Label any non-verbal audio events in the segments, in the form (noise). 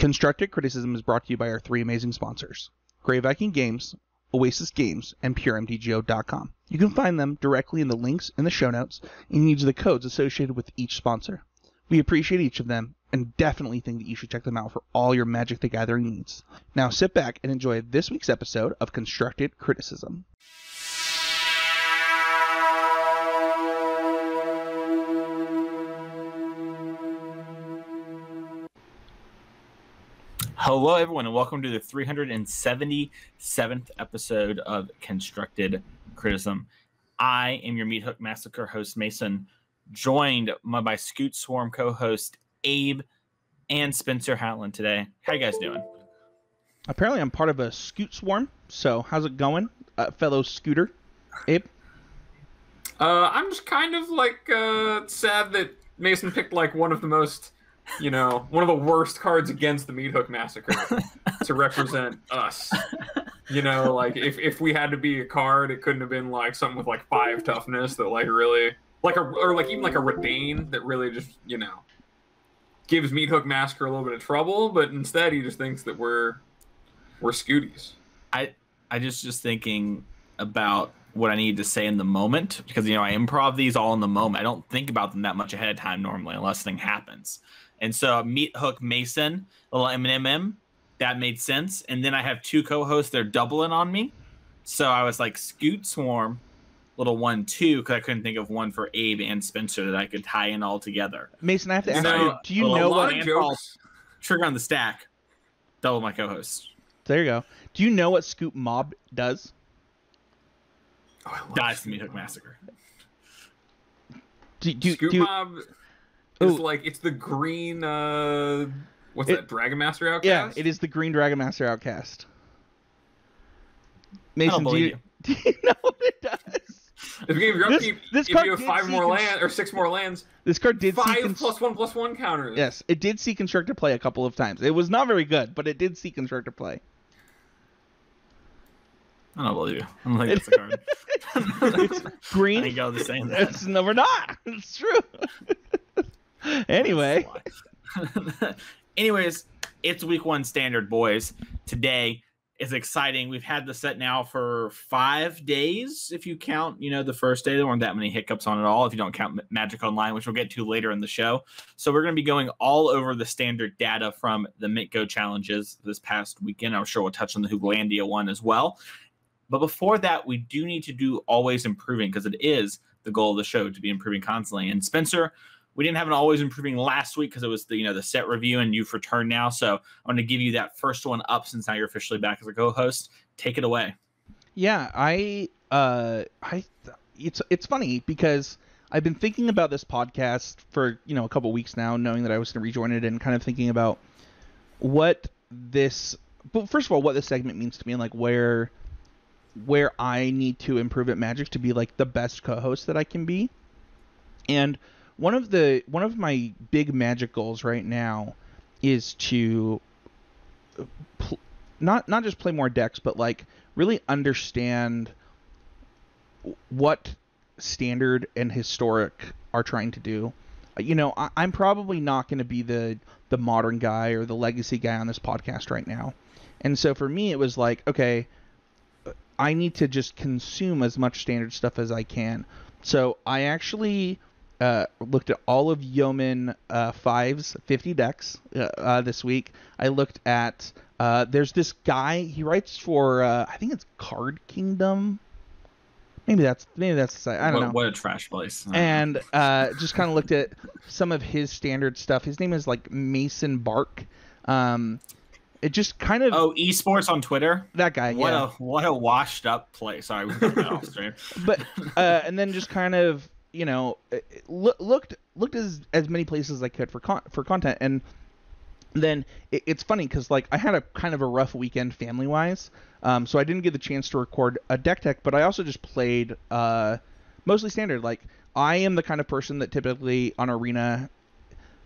Constructed Criticism is brought to you by our three amazing sponsors Grey Viking Games, Oasis Games, and PureMTGO.com. You can find them directly in the links in the show notes and use the codes associated with each sponsor. We appreciate each of them and definitely think that you should check them out for all your Magic the Gathering needs. Now sit back and enjoy this week's episode of Constructed Criticism. Hello, everyone, and welcome to the 377th episode of Constructed Criticism. I am your Meat Hook Massacre host, Mason, joined by my Scute Swarm co host, Abe, and Spencer Hatland today. How you guys doing? Apparently, I'm part of a Scute Swarm, so how's it going, uh, fellow Scooter? Abe? Uh, I'm just kind of like uh, sad that Mason picked like one of the most you know, one of the worst cards against the Meat Hook Massacre (laughs) to represent us. You know, like if, if we had to be a card, it couldn't have been like something with like five toughness that like really like a or like even like a Reidane that really just, you know, gives Meat Hook Massacre a little bit of trouble, but instead he just thinks that we're we're scooties. I I just just thinking about what I need to say in the moment because you know I improv these all in the moment. I don't think about them that much ahead of time normally unless something happens. And so Meat Hook Mason, little MMM, that made sense. And then I have two co-hosts, they're doubling on me. So I was like Scute Swarm, little one two, because I couldn't think of one for Abe and Spencer that I could tie in all together. Mason, I have to ask you, do you know what jokes. trigger on the stack? Double my co-host. There you go. Do you know what Scute Mob does? Oh, Dies the Meat Hook Massacre. Do, do, Scoop do, Mob is like it's the green uh what's It- that, Dragon Master outcast? Yeah, it is the Green Dragon Master Outcast. Mason, do believe you, (laughs) do you know what it does? If you, give This- if, this if card you have five more cons- land or six more lands, This card did see five cons- plus one plus one counters. Yes, it did see Constructor play a couple of times. It was not very good, but it did see Constructor play. I don't believe you. I'm like, think (laughs) that's a card. It's (laughs) I green. think y'all the same. that. It's no, we're not. It's true. (laughs) anyway, (laughs) Anyways, it's week one standard, boys. Today is exciting. We've had the set now for five days, if you count, you know, the first day. There weren't that many hiccups on it all, if you don't count Magic Online, which we'll get to later in the show. So we're going to be going all over the standard data from the Mitgo challenges this past weekend. I'm sure we'll touch on the Hooglandia one as well. But before that, we do need to do always improving because it is the goal of the show to be improving constantly. And Spencer, we didn't have an always improving last week because it was the you know the set review and you've returned now. So I'm going to give you that first one up since now you're officially back as a co-host. Take it away. yeah, I uh I it's it's funny because I've been thinking about this podcast for, you know, a couple weeks now, knowing that I was going to rejoin it and kind of thinking about what this but first of all what this segment means to me and like where where I need to improve at Magic to be like the best co-host that I can be. And one of the one of my big Magic goals right now is to pl- not not just play more decks, but like really understand what standard and historic are trying to do. Uh, You know, I, I'm probably not going to be the the modern guy or the legacy guy on this podcast right now, and so for me, it was like, okay, I need to just consume as much standard stuff as I can. So I actually uh, looked at all of Yeoman uh, Five's 50 decks uh, uh, this week. I looked at uh, there's this guy he writes for uh, I think it's Card Kingdom. Maybe that's maybe that's the site. I don't what, know What a trash place. I don't know. and (laughs) uh, just kind of looked at some of his standard stuff. His name is like Mason Bark. Um, it just kind of oh, esports on Twitter. that guy, What yeah. a what a washed up place. Sorry, we got off stream. but uh, and then just kind of you know it looked looked as as many places as I could for con- for content, and then it, it's funny because like I had a kind of a rough weekend family wise, um, so I didn't get the chance to record a deck tech, but I also just played uh, mostly standard. Like I am the kind of person that typically on arena,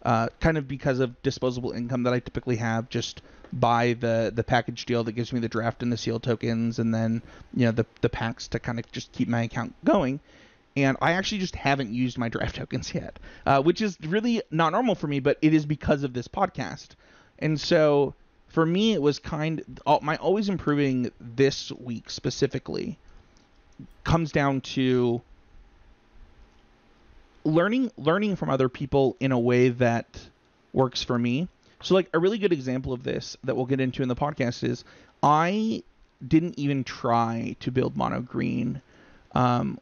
uh, kind of because of disposable income that I typically have, just buy the the package deal that gives me the draft and the seal tokens, and then you know the the packs to kind of just keep my account going. And I actually just haven't used my draft (laughs) tokens yet, uh, which is really not normal for me, but it is because of this podcast. And so for me, it was kind my always improving this week specifically comes down to learning learning from other people in a way that works for me. So like a really good example of this that we'll get into in the podcast is I didn't even try to build mono green um,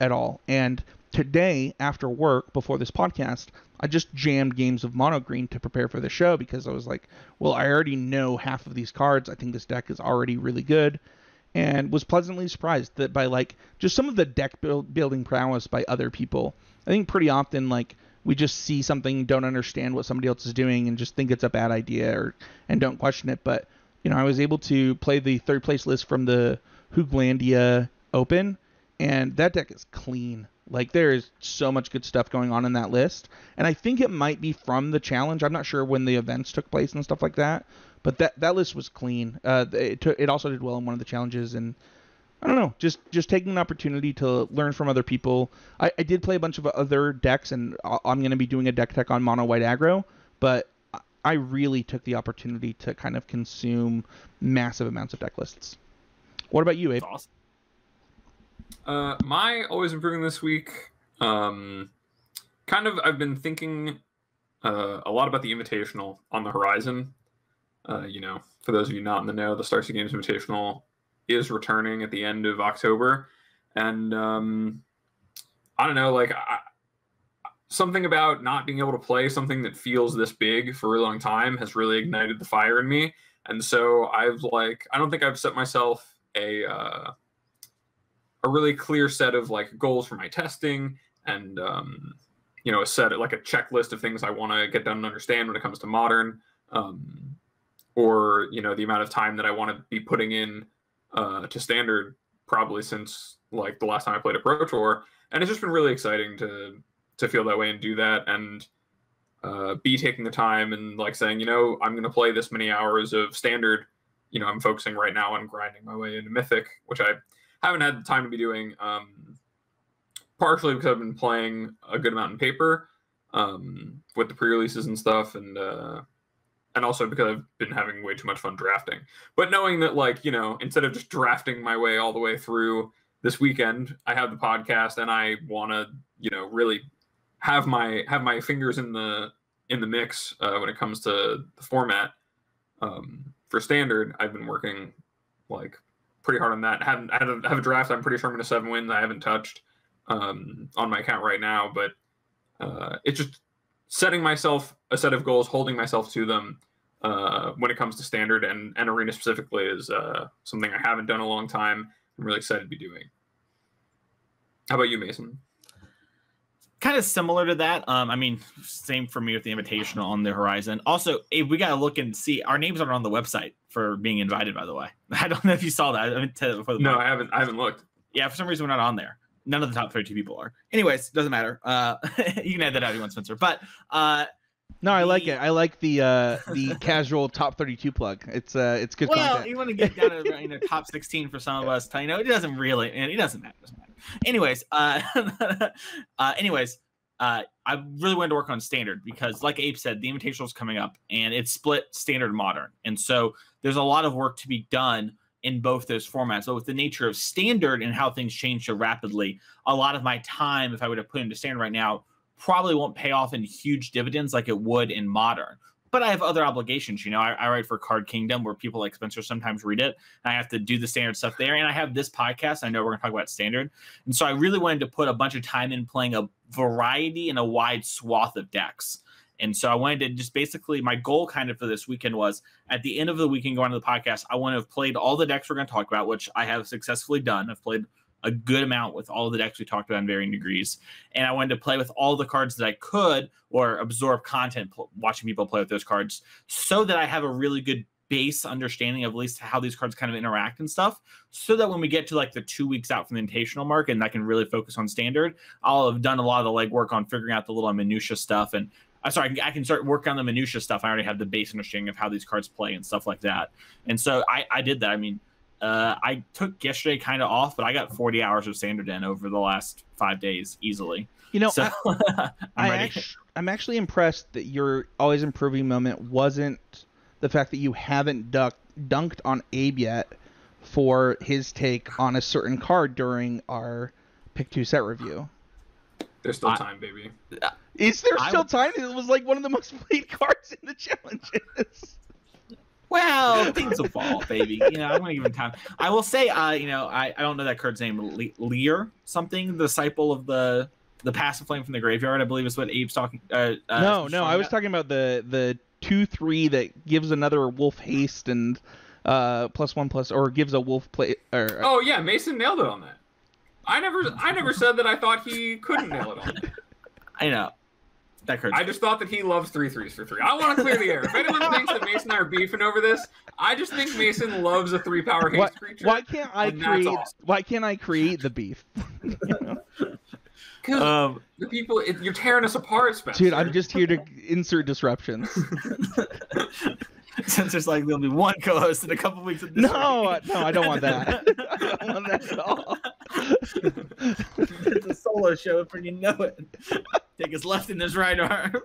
at all. And today, after work, before this podcast, I just jammed games of mono green to prepare for the show because I was like, well, I already know half of these cards. I think this deck is already really good. And was pleasantly surprised that by like just some of the deck build, building prowess by other people. I think pretty often like we just see something, don't understand what somebody else is doing, and just think it's a bad idea or and don't question it. But you know, I was able to play the third place list from the Hooglandia Open, and that deck is clean. Like there is so much good stuff going on in that list, and I think it might be from the challenge. I'm not sure when the events took place and stuff like that, but that that list was clean. Uh, it t- it also did well in one of the challenges, and I don't know, just just taking an opportunity to learn from other people. I, I did play a bunch of other decks, and I'm going to be doing a deck tech on mono white aggro, but I really took the opportunity to kind of consume massive amounts of deck lists. What about you, Abe? Awesome. Uh, my always improving this week. Um, kind of, I've been thinking uh, a lot about the Invitational on the horizon. Uh, you know, for those of you not in the know, the Star Games Invitational is returning at the end of October, and um, I don't know, like I, something about not being able to play something that feels this big for a really long time has really ignited the fire in me, and so I've like I don't think I've set myself a uh, a really clear set of like goals for my testing and um, you know a set like a checklist of things I want to get done and understand when it comes to modern, um, or you know the amount of time that I want to be putting in uh, to standard probably since like the last time I played a Pro Tour, and it's just been really exciting to to feel that way and do that and uh, be taking the time and like saying you know I'm going to play this many hours of standard. You know I'm focusing right now on grinding my way into Mythic, which I haven't had the time to be doing. Um, partially because I've been playing a good amount in paper um, with the pre-releases and stuff, and uh, and also because I've been having way too much fun drafting. But knowing that, like you know, instead of just drafting my way all the way through this weekend, I have the podcast, and I want to you know really have my have my fingers in the in the mix uh, when it comes to the format. Um, for standard, I've been working like pretty hard on that. I haven't I have a, have a draft. I'm pretty sure I'm going to seven wins. I haven't touched um, on my account right now, but uh, it's just setting myself a set of goals, holding myself to them uh, when it comes to standard and, and arena specifically is uh, something I haven't done a long time. I'm really excited to be doing. How about you, Mason? Kind of similar to that. Um, I mean, same for me with the invitational on the horizon. Also, we got to look and see our names aren't on the website for being invited. By the way, (laughs) I don't know if you saw that. I mean, before the no, I haven't. I haven't looked. Yeah, for some reason we're not on there. None of the top 32 people are. Anyways, doesn't matter. Uh, (laughs) you can add that out if you want, Spencer. But uh, no, I like it. I like the uh, the (laughs) casual top 32 plug. It's uh, it's good. Well, content. you want to get down to you know (laughs) top 16 for some of us. You know, it doesn't really, and it doesn't matter. It doesn't matter. Anyways, uh, (laughs) uh, anyways, uh, I really wanted to work on standard because, like Abe said, the invitational is coming up and it's split standard modern, and so there's a lot of work to be done in both those formats. So with the nature of standard and how things change so rapidly, a lot of my time, if I were to put into standard right now, probably won't pay off in huge dividends like it would in modern. But I have other obligations. You know, I, I write for Card Kingdom where people like Spencer sometimes read it. And I have to do the standard stuff there. And I have this podcast. I know we're going to talk about standard. And so I really wanted to put a bunch of time in playing a variety and a wide swath of decks. And so I wanted to just basically my goal kind of for this weekend was at the end of the weekend going to the podcast, I want to have played all the decks we're going to talk about, which I have successfully done. I've played a good amount with all the decks we talked about in varying degrees. And I wanted to play with all the cards that I could or absorb content pl- watching people play with those cards so that I have a really good base understanding of at least how these cards kind of interact and stuff so that when we get to like the two weeks out from the invitational mark and I can really focus on standard, I'll have done a lot of the legwork on figuring out the little minutia stuff and I'm sorry, I can, I can start working on the minutia stuff. I already have the base understanding of how these cards play and stuff like that. And so I, I did that. I mean, uh, I took yesterday kind of off, but I got 40 hours of standard in over the last five days easily. You know, So I, (laughs) I'm I ready. actu- I'm actually impressed that your always improving moment wasn't the fact that you haven't duck, dunked on Abe yet for his take on a certain card during our pick two set review. There's still I- time, baby. Is there I still would- time? It was like one of the most played (laughs) cards in the challenges. Well, (laughs) things will fall, baby. You know, I'm gonna give him time. I will say, uh, you know, I, I don't know that card's name, Le- Lear something, the disciple of the the passive flame from the graveyard. I believe is what Abe's talking. Uh, uh, no, no, I was at. talking about the the two three that gives another wolf haste and uh plus one plus or gives a wolf play or Oh yeah, Mason nailed it on that. I never, I never said that I thought he couldn't nail it on. that. (laughs) I know that card. I just thought that he loves three threes for three. I want to clear the air. If anyone (laughs) thinks that Mason and I are beefing over this, I just think Mason loves a three power haste why, creature. why can't I create awesome. why can't I create the beef? (laughs) Because um, the people, it, you're tearing us apart, Spencer. Dude, I'm just here to insert disruptions. (laughs) (laughs) since there's like there'll be one co-host in a couple weeks. Of this No, no, I don't want that. (laughs) (laughs) I don't want that at all. it's a solo show, and you know it. Take his left and his right arm.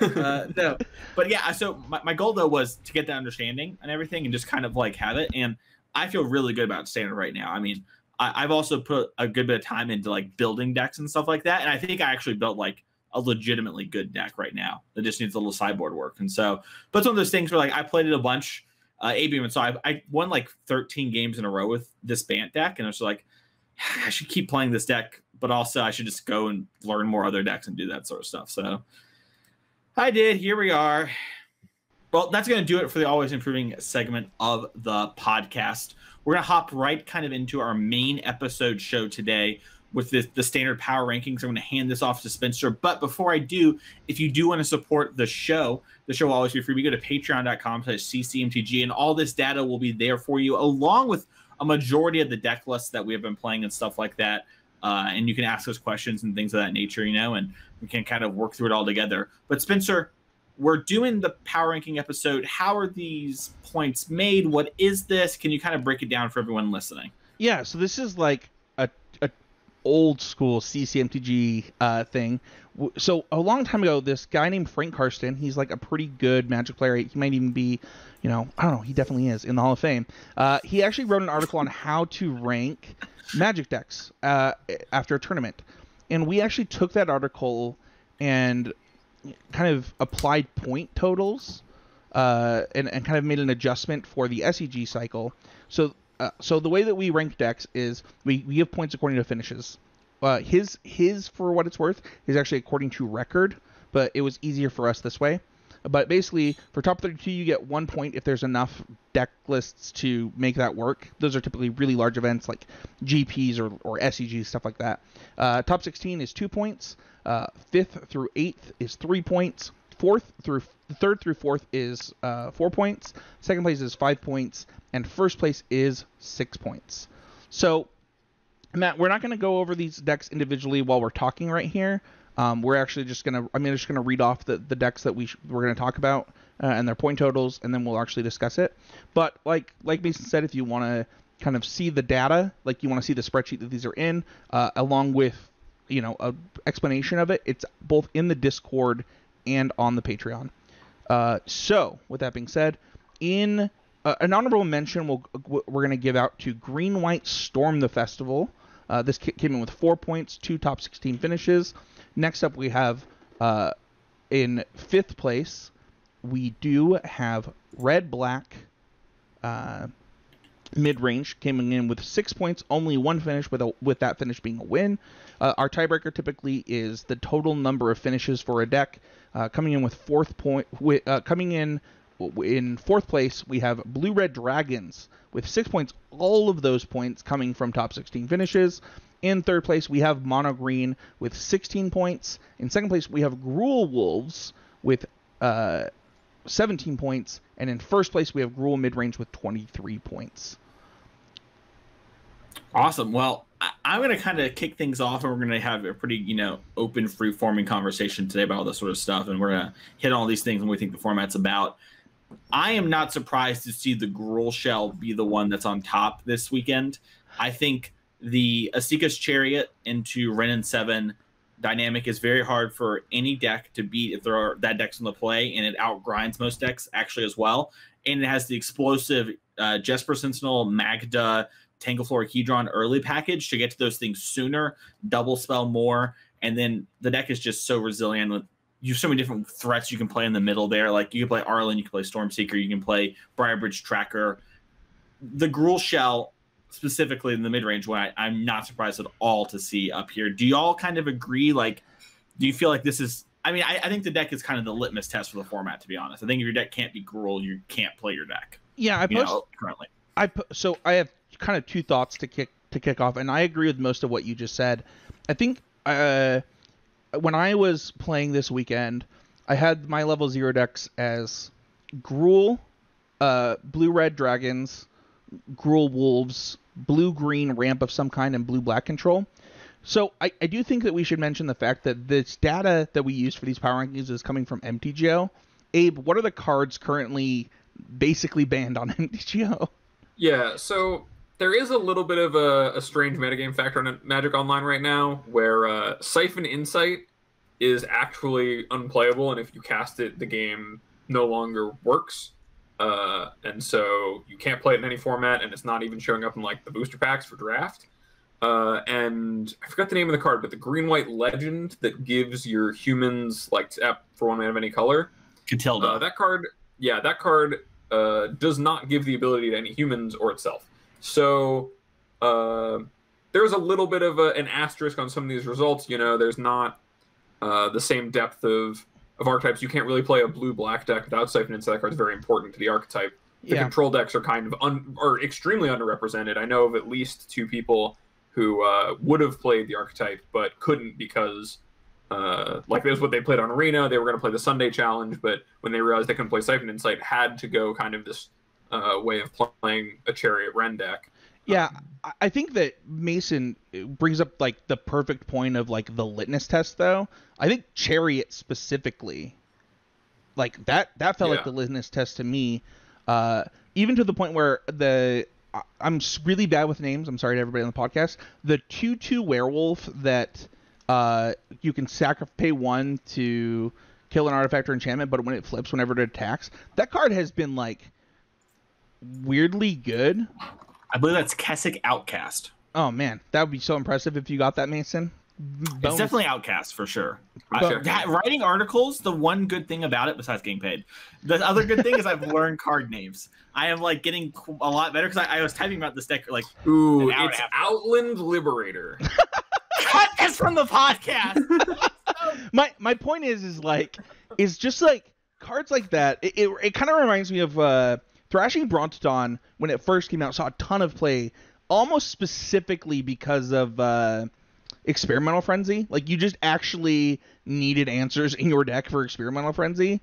Uh, no, but yeah. So my, my goal though was to get that understanding and everything, and just kind of like have it. And I feel really good about standard right now. I mean, I, I've also put a good bit of time into like building decks and stuff like that, and I think I actually built like a legitimately good deck right now. That just needs a little sideboard work. And so, but it's one of those things where like I played it a bunch. Uh, ABM, and so I, I won like 13 games in a row with this Bant deck, and I was like, I should keep playing this deck, but also I should just go and learn more other decks and do that sort of stuff. So I did. Here we are. Well, that's going to do it for the always improving segment of the podcast. We're going to hop right kind of into our main episode show today with this, the standard power rankings. I'm going to hand this off to Spencer. But before I do, if you do want to support the show, the show will always be free. We go to patreon.com slash ccmtg, and all this data will be there for you, along with a majority of the deck lists that we have been playing and stuff like that. Uh, and you can ask us questions and things of that nature, you know, and we can kind of work through it all together. But Spencer, we're doing the power ranking episode. How are these points made? What is this? Can you kind of break it down for everyone listening? Yeah, so this is like old school CCMTG uh, thing. So a long time ago, this guy named Frank Karsten, he's like a pretty good Magic player. He might even be, you know, I don't know, he definitely is in the Hall of Fame. Uh, he actually wrote an article on how to rank Magic decks uh, after a tournament, and we actually took that article and kind of applied point totals uh, and, and kind of made an adjustment for the SCG cycle. So uh, so the way that we rank decks is we, we give points according to finishes. Uh, his his for what it's worth is actually according to record, but it was easier for us this way. But basically, for top 32, you get one point if there's enough deck lists to make that work. Those are typically really large events like GPs or, or SCGs, stuff like that. Uh, top 16 is two points. Uh, fifth through eighth is three points. Fourth through third through fourth is uh, four points. Second place is five points, and first place is six points. So, Matt, we're not going to go over these decks individually while we're talking right here. Um, we're actually just gonna. I'm just gonna read off the, the decks that we sh- we're gonna talk about uh, and their point totals, and then we'll actually discuss it. But like like Mason said, if you want to kind of see the data, like you want to see the spreadsheet that these are in, uh, along with you know a explanation of it, it's both in the Discord and on the Patreon. Uh, so with that being said, in uh, an honorable mention, we'll, we're gonna give out to Green White Storm the Festival. Uh, this came in with four points, two top 16 finishes. Next up, we have uh, in fifth place, we do have Red Black uh, mid range coming in with six points, only one finish with a, with that finish being a win. Uh, our tiebreaker typically is the total number of finishes for a deck. Uh, coming in with fourth point, wi- uh, coming in in fourth place, we have Blue Red Dragons with six points. All of those points coming from top 16 finishes. In third place, we have Mono Green with 16 points. In second place, we have Gruul Wolves with uh, 17 points. And in first place, we have Gruul Midrange with 23 points. Awesome. Well, I'm going to kind of kick things off, and we're going to have a pretty, you know, open, free-forming conversation today about all this sort of stuff, and we're going to hit all these things and we think the format's about. I am not surprised to see the Gruul Shell be the one that's on top this weekend. I think the Esika's Chariot into Wrenn and Seven dynamic is very hard for any deck to beat if there are that deck's on the play, and it outgrinds most decks actually as well. and it has the explosive uh, Jaspera Sentinel, Magda, Tangled Florahedron early package to get to those things sooner, double spell more, and then the deck is just so resilient with you have so many different threats you can play in the middle there. Like you can play Arlinn, you can play Stormseeker, you can play Briarbridge Tracker. The Gruul Shell, specifically in the mid range one, I, am not surprised at all to see up here. Do y'all kind of agree? Like, do you feel like this is? I mean, I, I think the deck is kind of the litmus test for the format. To be honest, I think if your deck can't be Gruul, you can't play your deck. Yeah, I post, know, currently. I so I have kind of two thoughts to kick to kick off, and I agree with most of what you just said. I think uh, when I was playing this weekend, I had my level zero decks as Gruul, uh, blue red dragons, Gruul wolves, blue green ramp of some kind, and blue black control. So I, I do think that we should mention the fact that this data that we use for these power rankings is coming from MTGO. Abe, what are the cards currently basically banned on (laughs) MTGO? Yeah, so there is a little bit of a, a strange metagame factor in Magic Online right now, where uh, Siphon Insight is actually unplayable, and if you cast it, the game no longer works. Uh, and so you can't play it in any format, and it's not even showing up in like the booster packs for draft. Uh, and I forgot the name of the card, but the green white legend that gives your humans like tap for one man of any color. Katilda. Uh, that card, yeah, that card uh, does not give the ability to any humans or itself. So uh, there's a little bit of a, an asterisk on some of these results. You know, there's not uh, the same depth of of archetypes. You can't really play a blue black deck without Siphon Insight card. It's very important to the archetype. The Yeah. control decks are kind of un, or extremely underrepresented. I know of at least two people who uh, would have played the archetype but couldn't because uh, like that's what they played on Arena. They were going to play the Sunday Challenge, but when they realized they couldn't play Siphon Insight, had to go kind of this uh, way of playing a Chariot Wrenn deck. Yeah, I- I think that Mason brings up like the perfect point of like the litmus test though. I think Chariot specifically like that that felt like the litmus test to me. Uh even to the point where the I'm really bad with names. I'm sorry to everybody on the podcast. The 2-2 werewolf that uh you can sacrifice pay 1 to kill an artifact or enchantment, but when it flips whenever it attacks, that card has been like weirdly good. I believe that's Keswick Outcast. Oh man, that would be so impressive if you got that, Mason. It's definitely Outcast for sure. I- But- that- writing articles, the one good thing about it, besides getting paid, the other good thing is I've (laughs) learned card names. I am like getting a lot better because I, I was typing about this deck like Ooh, An hour and it's. Outland Liberator. (laughs) cut this from the podcast. (laughs) my my point is is like is just like cards like that. It it, it kind of reminds me of uh, Thrashing Brontodon when it first came out. Saw a ton of play, almost specifically because of uh, Experimental Frenzy. Like you just actually needed answers in your deck for Experimental Frenzy.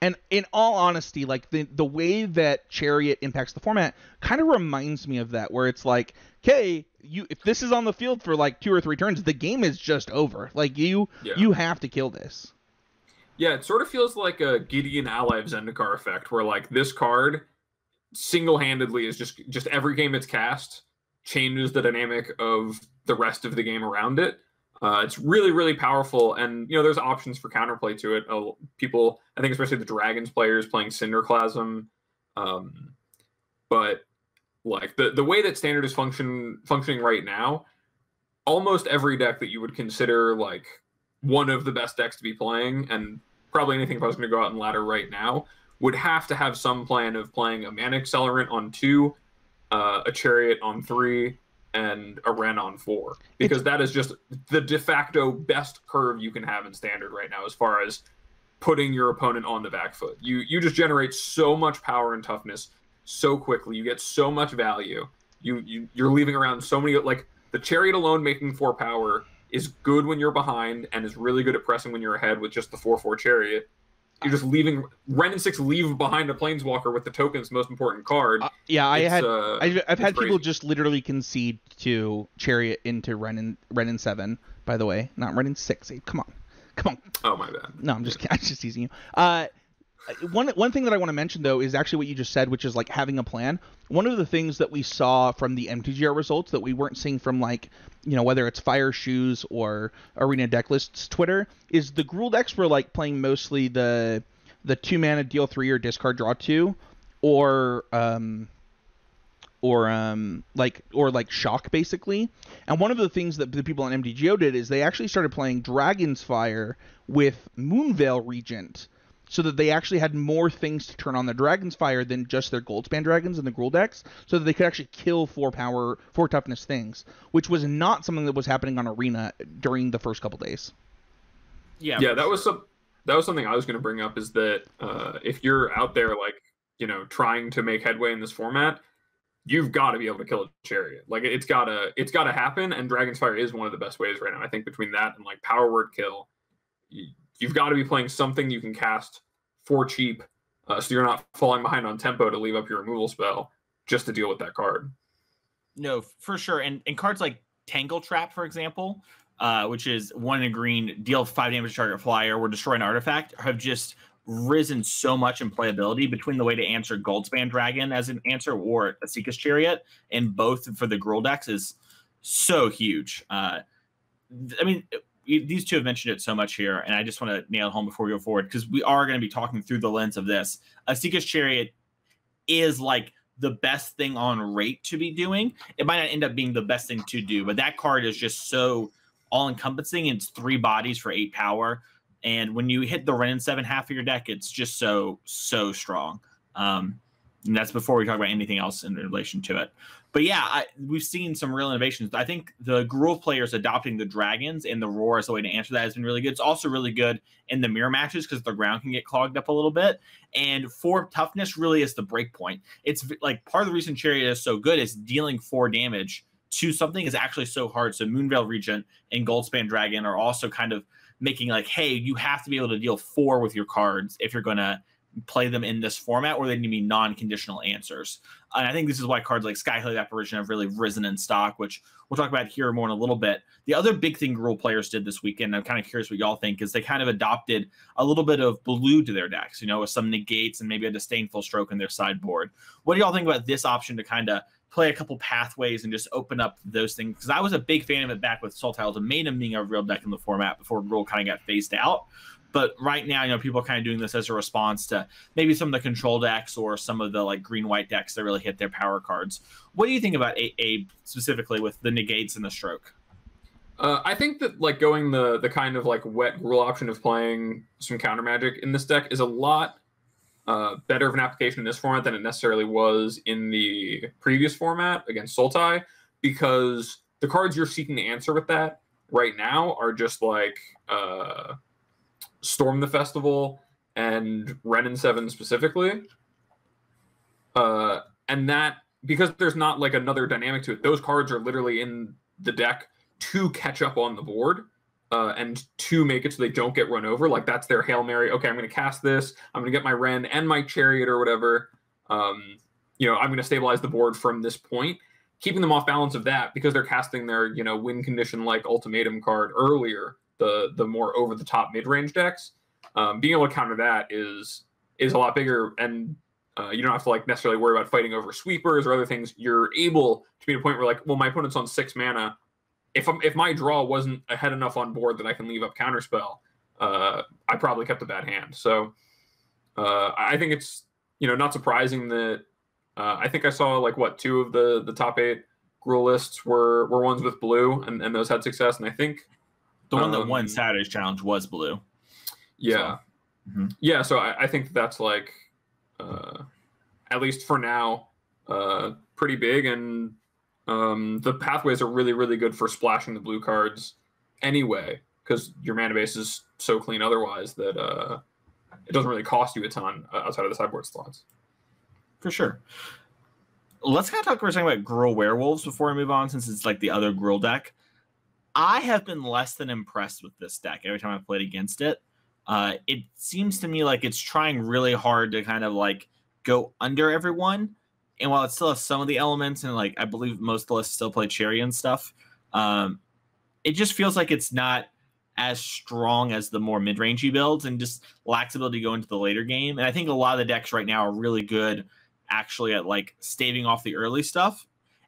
And in all honesty, like the the way that Chariot impacts the format kind of reminds me of that, where it's like, okay, you if this is on the field for like two or three turns, the game is just over. Like you Yeah. you have to kill this. Yeah, it sort of feels like a Gideon ally of Zendikar effect, where like this card single-handedly is just just every game it's cast changes the dynamic of the rest of the game around it. Uh, it's really really powerful, and you know there's options for counterplay to it. Uh, people, I think especially the Dragons players playing Cinderclasm, um, but like the the way that Standard is function functioning right now, almost every deck that you would consider like one of the best decks to be playing, and probably anything if I was going to go out and ladder right now, would have to have some plan of playing a Mana Accelerant on two, uh, a Chariot on three, and a Wrenn on four. Because that is just the de facto best curve you can have in Standard right now as far as putting your opponent on the back foot. You you just generate so much power and toughness so quickly. You get so much value. You you you're leaving around so many like the chariot alone making four power is good when you're behind and is really good at pressing when you're ahead with just the four four chariot. You're just leaving Wrenn and six leave behind a planeswalker with the token's most important card. Uh, yeah, I It's, had uh, I've, I've had people just literally concede to Chariot into Wrenn and Wrenn and seven. By the way, not Wrenn and six. Abe. Come on, come on. Oh my bad. No, I'm just (laughs) I'm just teasing you. Uh, one one thing that I want to mention though is actually what you just said, which is like having a plan. One of the things that we saw from the MTGR results that we weren't seeing from like you know whether it's Fire Shoes or Arena Decklists Twitter is the Gruul decks were like playing mostly the the two mana deal three or discard draw two or um, or um, like or like shock basically. And one of the things that the people on MTGO did is they actually started playing Dragon's Fire with Moonveil Regent, so that they actually had more things to turn on the Dragon's Fire than just their Goldspan dragons and the Gruul decks, so that they could actually kill four power, four toughness things, which was not something that was happening on Arena during the first couple days. Yeah, yeah, that was some that was something I was going to bring up. Is that uh, if you're out there like you know trying to make headway in this format, you've got to be able to kill a chariot. Like it's gotta it's gotta happen, and Dragon's Fire is one of the best ways right now. I think between that and like Power Word Kill, you, you've got to be playing something you can cast for cheap, uh, so you're not falling behind on tempo to leave up your removal spell just to deal with that card. No, for sure. And and cards like Tangle Trap, for example, uh, which is one in a green, deal five damage to target flyer or destroy an artifact, have just risen so much in playability between the way to answer Goldspan Dragon as an answer or Esika's Chariot, and both for the Gruul decks is so huge. Uh, I mean, these two have mentioned it so much here, and I just want to nail it home before we go forward because we are going to be talking through the lens of this. Esika's Chariot is like the best thing on rate to be doing. It might not end up being the best thing to do, but that card is just so all encompassing. It's three bodies for eight power. And when you hit the and Seven half of your deck, it's just so, so strong. Um, and that's before we talk about anything else in relation to it. But yeah, I, we've seen some real innovations. I think the Gruul players adopting the dragons and the roar as a way to answer that has been really good. It's also really good in the mirror matches because the ground can get clogged up a little bit. And four toughness really is the break point. It's like part of the reason Chariot is so good is dealing four damage to something is actually so hard. So Moonveil Regent and Goldspan Dragon are also kind of making like, hey, you have to be able to deal four with your cards if you're gonna play them in this format, or they need to be non-conditional answers. And I think this is why cards like Skyclave Apparition have really risen in stock, which we'll talk about here more in a little bit. The other big thing Gruul players did this weekend, I'm kind of curious what y'all think, is they kind of adopted a little bit of blue to their decks, you know, with some negates and maybe a disdainful stroke in their sideboard. What do y'all think about this option to kind of play a couple pathways and just open up those things. Because I was a big fan of it back with Soul Tiles and made him being a real deck in the format before Gruul kind of got phased out. But right now, you know, people are kind of doing this as a response to maybe some of the control decks or some of the like green white decks that really hit their power cards. What do you think about Abe specifically with the negates and the stroke? Uh, I think that like going the the kind of like wet Gruul option of playing some counter magic in this deck is a lot uh, better of an application in this format than it necessarily was in the previous format against Sultai, because the cards you're seeking to answer with that right now are just like uh, Storm the Festival and Wrenn and Seven specifically. Uh, and that because there's not like another dynamic to it, those cards are literally in the deck to catch up on the board uh, and to make it so they don't get run over. Like that's their hail mary. Okay, I'm going to cast this. I'm going to get my Wrenn and my Chariot or whatever. Um, you know, I'm going to stabilize the board from this point, keeping them off balance of that because they're casting their you know win condition like ultimatum card earlier. The the more over the top mid range decks, um, being able to counter that is is a lot bigger and. Uh, you don't have to like necessarily worry about fighting over sweepers or other things. You're able to be at a point where like, well, my opponent's on six mana if I'm, if my draw wasn't ahead enough on board that I can leave up counterspell, uh, I probably kept a bad hand. So uh, I think it's you know not surprising that uh, I think I saw like what two of the the top eight Gruul lists were were ones with blue and, and those had success, and I think the one um, that won Saturday's challenge was blue. Yeah, so, mm-hmm. yeah. So I, I think that's like uh, at least for now uh, pretty big and um, the pathways are really, really good for splashing the blue cards anyway, because your mana base is so clean otherwise that uh, it doesn't really cost you a ton uh, outside of the sideboard slots. For sure. Let's kind of talk for a second about Gruul Werewolves before we move on, since it's like the other Gruul deck. I have been less than impressed with this deck every time I've played against it. Uh, it seems to me like it's trying really hard to kind of like go under everyone and while it still has some of the elements, and like I believe most of lists still play Cherry and stuff, um, it just feels like it's not as strong as the more mid-rangey builds, and just lacks ability to go into the later game. And I think a lot of the decks right now are really good, actually, at like staving off the early stuff,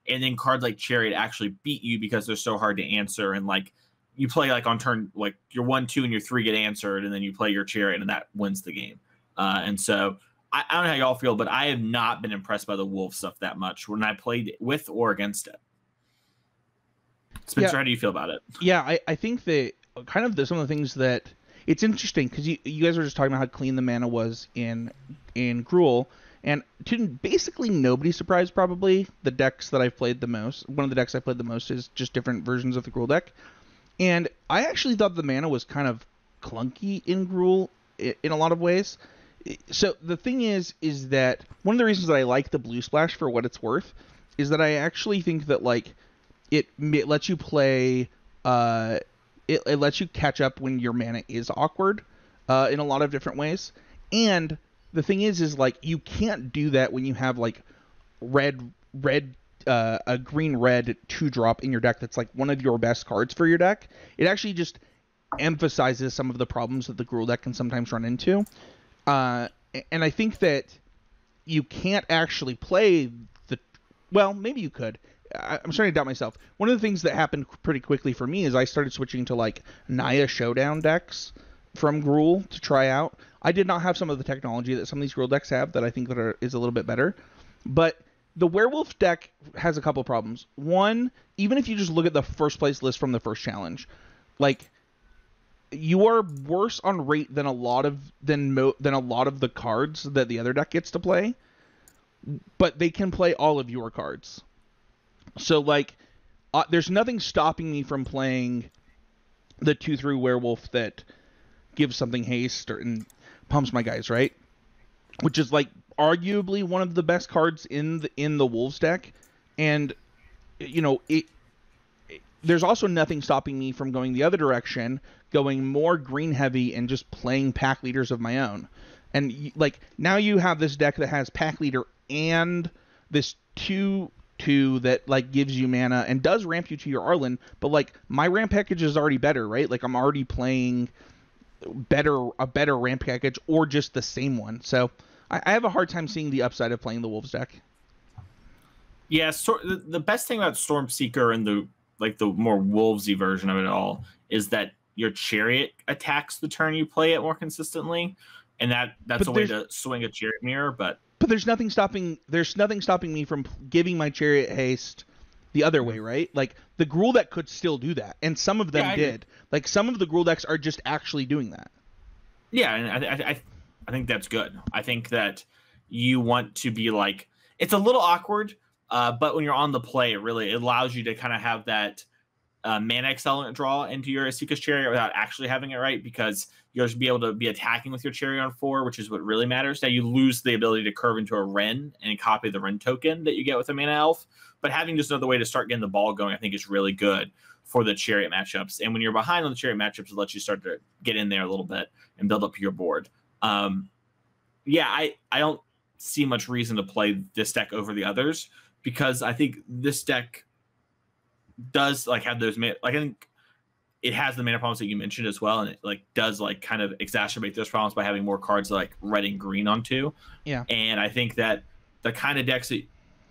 and then cards like Chariot actually beat you because they're so hard to answer, and like you play like on turn like your one, two, and your three get answered, and then you play your Chariot, and that wins the game. Uh, and so I, I don't know how y'all feel, but I have not been impressed by the wolf stuff that much when I played with or against it. Spencer, Yeah. how do you feel about it? Yeah, I, I think that kind of the, some of the things that it's interesting because you, you guys were just talking about how clean the mana was in in Gruul, and to basically nobody's surprise, probably the decks that I've played the most, one of the decks I played the most is just different versions of the Gruul deck, and I actually thought the mana was kind of clunky in Gruul in a lot of ways. So the thing is, is that one of the reasons that I like the Blue Splash for what it's worth is that I actually think that like it, it lets you play uh it, it lets you catch up when your mana is awkward uh in a lot of different ways and the thing is is like you can't do that when you have like red red uh, a green red two drop in your deck that's like one of your best cards for your deck it actually just emphasizes some of the problems that the Gruul deck can sometimes run into uh and i think that you can't actually play the well maybe you could I- I'm starting to doubt myself. One of the things that happened pretty quickly for me is I started switching to like Naya Showdown decks from Gruul to try out. I did not have some of the technology that some of these Gruul decks have that I think that are, is a little bit better. But the Werewolf deck has a couple problems. One, even if you just look at the first place list from the first challenge, like you are worse on rate than a lot of than mo- than a lot of the cards that the other deck gets to play. But they can play all of your cards. So like, uh, there's nothing stopping me from playing the two through werewolf that gives something haste or and pumps my guys right, which is like arguably one of the best cards in the in the wolves deck, and you know it. it- There's also nothing stopping me from going the other direction, going more green heavy and just playing pack leaders of my own. And like now you have this deck that has pack leader and this two two that like gives you mana and does ramp you to your Arlinn, but like my ramp package is already better, right? Like I'm already playing better a better ramp package or just the same one. So I, I have a hard time seeing the upside of playing the Wolves deck. Yeah, so the, the best thing about Storm Seeker and the like the more wolvesy version of it all is that your chariot attacks the turn you play it more consistently, and that that's But a way to swing a chariot mirror. But But there's nothing stopping there's nothing stopping me from giving my chariot haste the other way, right? Like the Gruul deck could still do that, and some of them Yeah, did. Like some of the Gruul decks are just actually doing that. yeah, and I, I, I I think that's good. I think that you want to be like it's a little awkward, uh, but when you're on the play, it really it allows you to kind of have that uh, mana accelerant draw into your Esika's chariot without actually having it right because you'll be able to be attacking with your chariot on four, which is what really matters. Now you lose the ability to curve into a Wrenn and copy the Wrenn token that you get with a mana elf, but having just another way to start getting the ball going, I think is really good for the chariot matchups. And when you're behind on the chariot matchups, it lets you start to get in there a little bit and build up your board. Um, yeah, I I don't see much reason to play this deck over the others because I think this deck does like have those like I think it has the mana problems that you mentioned as well, and it like does like kind of exacerbate those problems by having more cards like red and green on two. Yeah. and I think that the kind of decks that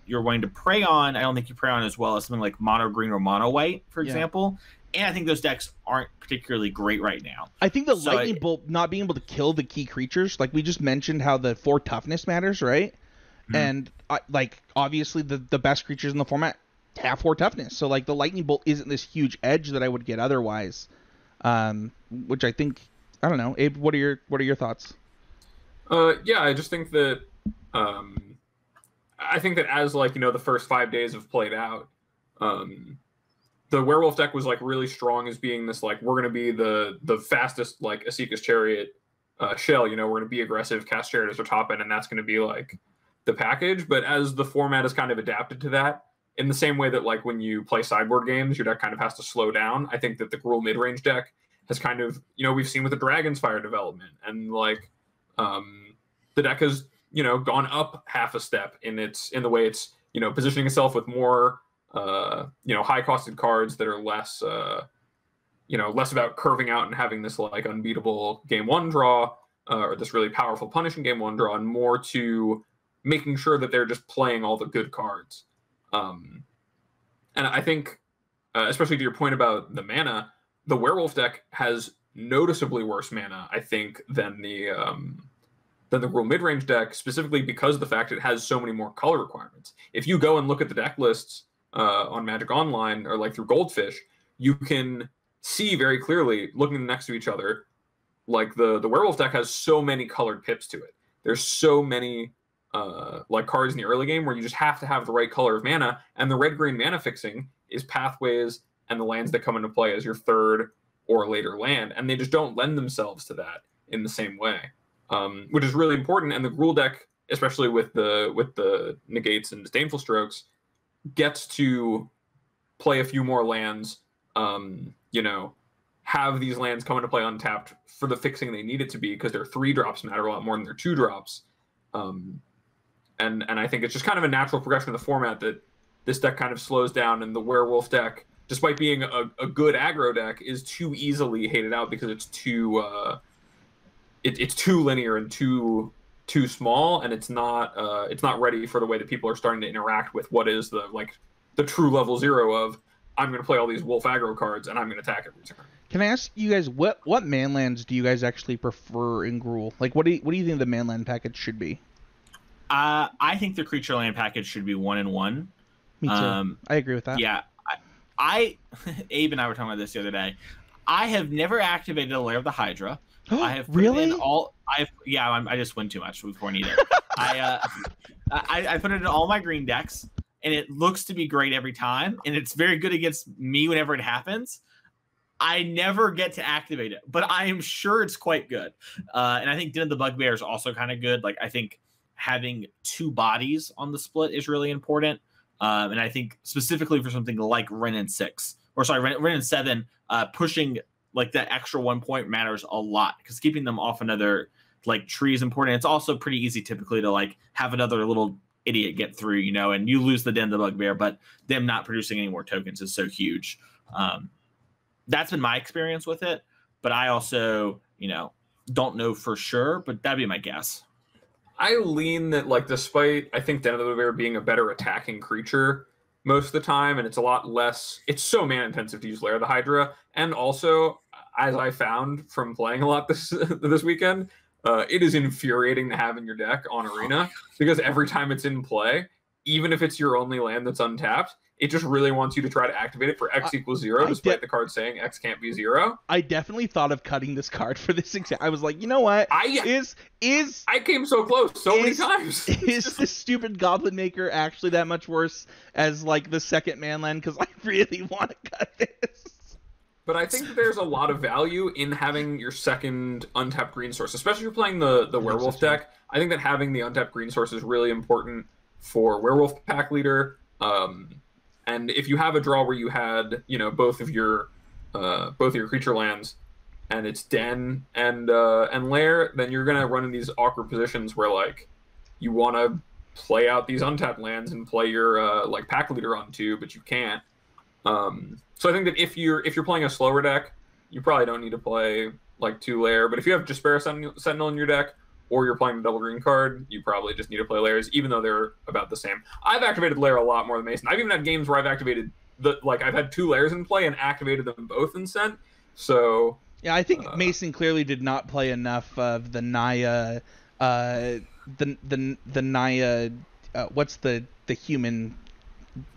you're wanting to prey on, I don't think you prey on as well as something like mono green or mono white, for Yeah. example. And I think those decks aren't particularly great right now. I think the So I- lightning bolt not being able to kill the key creatures, like we just mentioned, how the four toughness matters, right? Mhm. And uh, like obviously the the best creatures in the format have four toughness, so like the lightning bolt isn't this huge edge that I would get otherwise. Um, which I think I don't know, Abe. What are your what are your thoughts? Uh, yeah, I just think that um, I think that as like you know the first five days have played out, um, the werewolf deck was like really strong as being this like we're gonna be the the fastest like Esika's chariot uh, shell. You know, we're gonna be aggressive, cast chariot as our top end, and that's gonna be like the package. But as the format has kind of adapted to that, in the same way that like when you play sideboard games, your deck kind of has to slow down. I think that the Gruul mid range deck has kind of you know we've seen with the Dragon's Fire development and like um, the deck has you know gone up half a step in its in the way it's you know positioning itself with more uh, you know high costed cards that are less uh, you know less about curving out and having this like unbeatable game one draw uh, or this really powerful punishing game one draw and more to making sure that they're just playing all the good cards um, and i think uh, especially to your point about the mana the werewolf deck has noticeably worse mana i think than the um, than the Gruul mid-range deck, specifically because of the fact it has so many more color requirements. If you go and look at the deck lists uh, on Magic Online or like through Goldfish, you can see very clearly, looking next to each other, like the the werewolf deck has so many colored pips to it. There's so many uh, like cards in the early game where you just have to have the right color of mana, and the red green mana fixing is pathways and the lands that come into play as your third or later land, and they just don't lend themselves to that in the same way, um, which is really important. And the Gruul deck, especially with the with the negates and disdainful strokes, gets to play a few more lands. Um, you know, have these lands come into play untapped for the fixing they need it to be because their three drops matter a lot more than their two drops. Um, and and I think it's just kind of a natural progression of the format that this deck kind of slows down, and the werewolf deck, despite being a, a good aggro deck, is too easily hated out because it's too uh, it, it's too linear and too too small, and it's not uh, it's not ready for the way that people are starting to interact with what is the like the true level zero of I'm going to play all these wolf aggro cards and I'm going to attack every turn. Can I ask you guys what what manlands do you guys actually prefer in Gruul? Like, what do you, what do you think the manland package should be? Uh, I think the creature land package should be one and one. Me too. Um, I agree with that. Yeah, I, I (laughs) Abe and I were talking about this the other day. I have never activated a Lair of the Hydra. (gasps) I have put really in all. I yeah, I'm, I just win too much with Tornado. (laughs) I uh, I, I put it in all my green decks, and it looks to be great every time, and it's very good against me whenever it happens. I never get to activate it, but I am sure it's quite good. Uh, and I think Den of the Bugbear is also kind of good. Like I think having two bodies on the split is really important. Um, and I think specifically for something like Wrenn and six, or sorry, Wrenn, and seven, uh, pushing like that extra one point matters a lot because keeping them off another like tree is important. It's also pretty easy typically to like have another little idiot get through, you know, and you lose the den the bugbear, but them not producing any more tokens is so huge. Um, that's been my experience with it, but I also, you know, don't know for sure, but that'd be my guess. I lean that like despite I think Den of the Bugbear being a better attacking creature most of the time, and it's a lot less. It's so man intensive to use Lair of the Hydra, and also as I found from playing a lot this (laughs) this weekend, uh, it is infuriating to have in your deck on Arena because every time it's in play, even if it's your only land that's untapped, it just really wants you to try to activate it for X I- equals zero, I despite de- the card saying X can't be zero. I definitely thought of cutting this card for this exact. I was like, you know what? I Is is I came so close so many times. (laughs) is (laughs) this stupid Goblin Maker actually that much worse as like the second manland? Because I (laughs) really want to cut this. But I think that there's a lot of value in having your second untapped green source, especially if you're playing the, the werewolf deck. I think that having the untapped green source is really important for werewolf pack leader. Um, and if you have a draw where you had, you know, both of your uh, both of your creature lands, and it's den and uh, and lair, then you're gonna run in these awkward positions where like you want to play out these untapped lands and play your uh, like pack leader on two, but you can't. Um, so I think that if you're if you're playing a slower deck, you probably don't need to play like two lair. But if you have Sentinel Sentinel in your deck, or you're playing a double green card, you probably just need to play lairs, even though they're about the same. I've activated lair a lot more than Mason. I've even had games where I've activated the like I've had two lairs in play and activated them both in sent. So Yeah, I think Uh, Mason clearly did not play enough of the Naya, uh, the the the Naya. Uh, what's the the human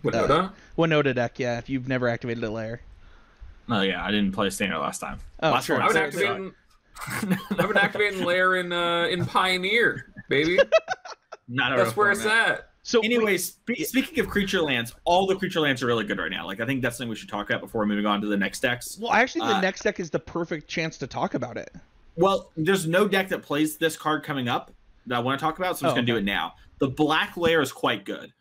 Winota. Winota deck? Yeah, if you've never activated a lair. Oh yeah, I didn't play standard last time. Oh, Last sure. one I would so- activate. I've been activating lair in uh, in Pioneer, baby. Not That's real where it's at. So wait, Anyways, spe- speaking of creature lands, all the creature lands are really good right now. Like I think that's something we should talk about before moving on to the next decks. well, actually, the uh, next deck is the perfect chance to talk about it. Well, there's no deck that plays this card coming up that I want to talk about, so I'm Oh, just gonna do it now. The black lair is quite good.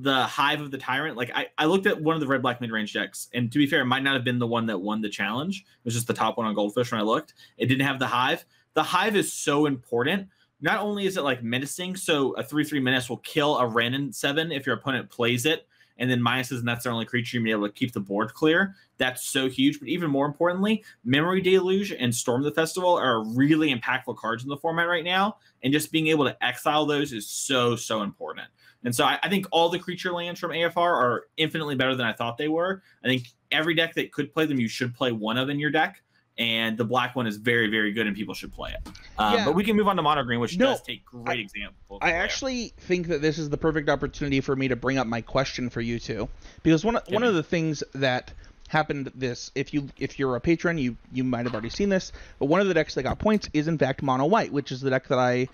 The Hive of the Tyrant, like I, I looked at one of the red black mid range decks, and to be fair, it might not have been the one that won the challenge. It was just the top one on Goldfish when I looked. It didn't have the Hive. The Hive is so important. Not only is it like menacing, so a 3 3 menace will kill a Wrenn and 7 if your opponent plays it, and then minuses, and that's their only creature, you're able to keep the board clear. That's so huge. But even more importantly, Memory Deluge and Storm the Festival are really impactful cards in the format right now. And just being able to exile those is so, so important. And so I, I think all the creature lands from AFR are infinitely better than I thought they were. I think every deck that could play them, you should play one of in your deck. and the black one is very very good and people should play it. Um, Yeah. But we can move on to mono green, which No, does take great examples. I actually think that this is the perfect opportunity for me to bring up my question for you two, because one one me. of the things that happened this if you if you're a patron you you might have already seen this, but one of the decks that got points is in fact mono white, which is the deck that I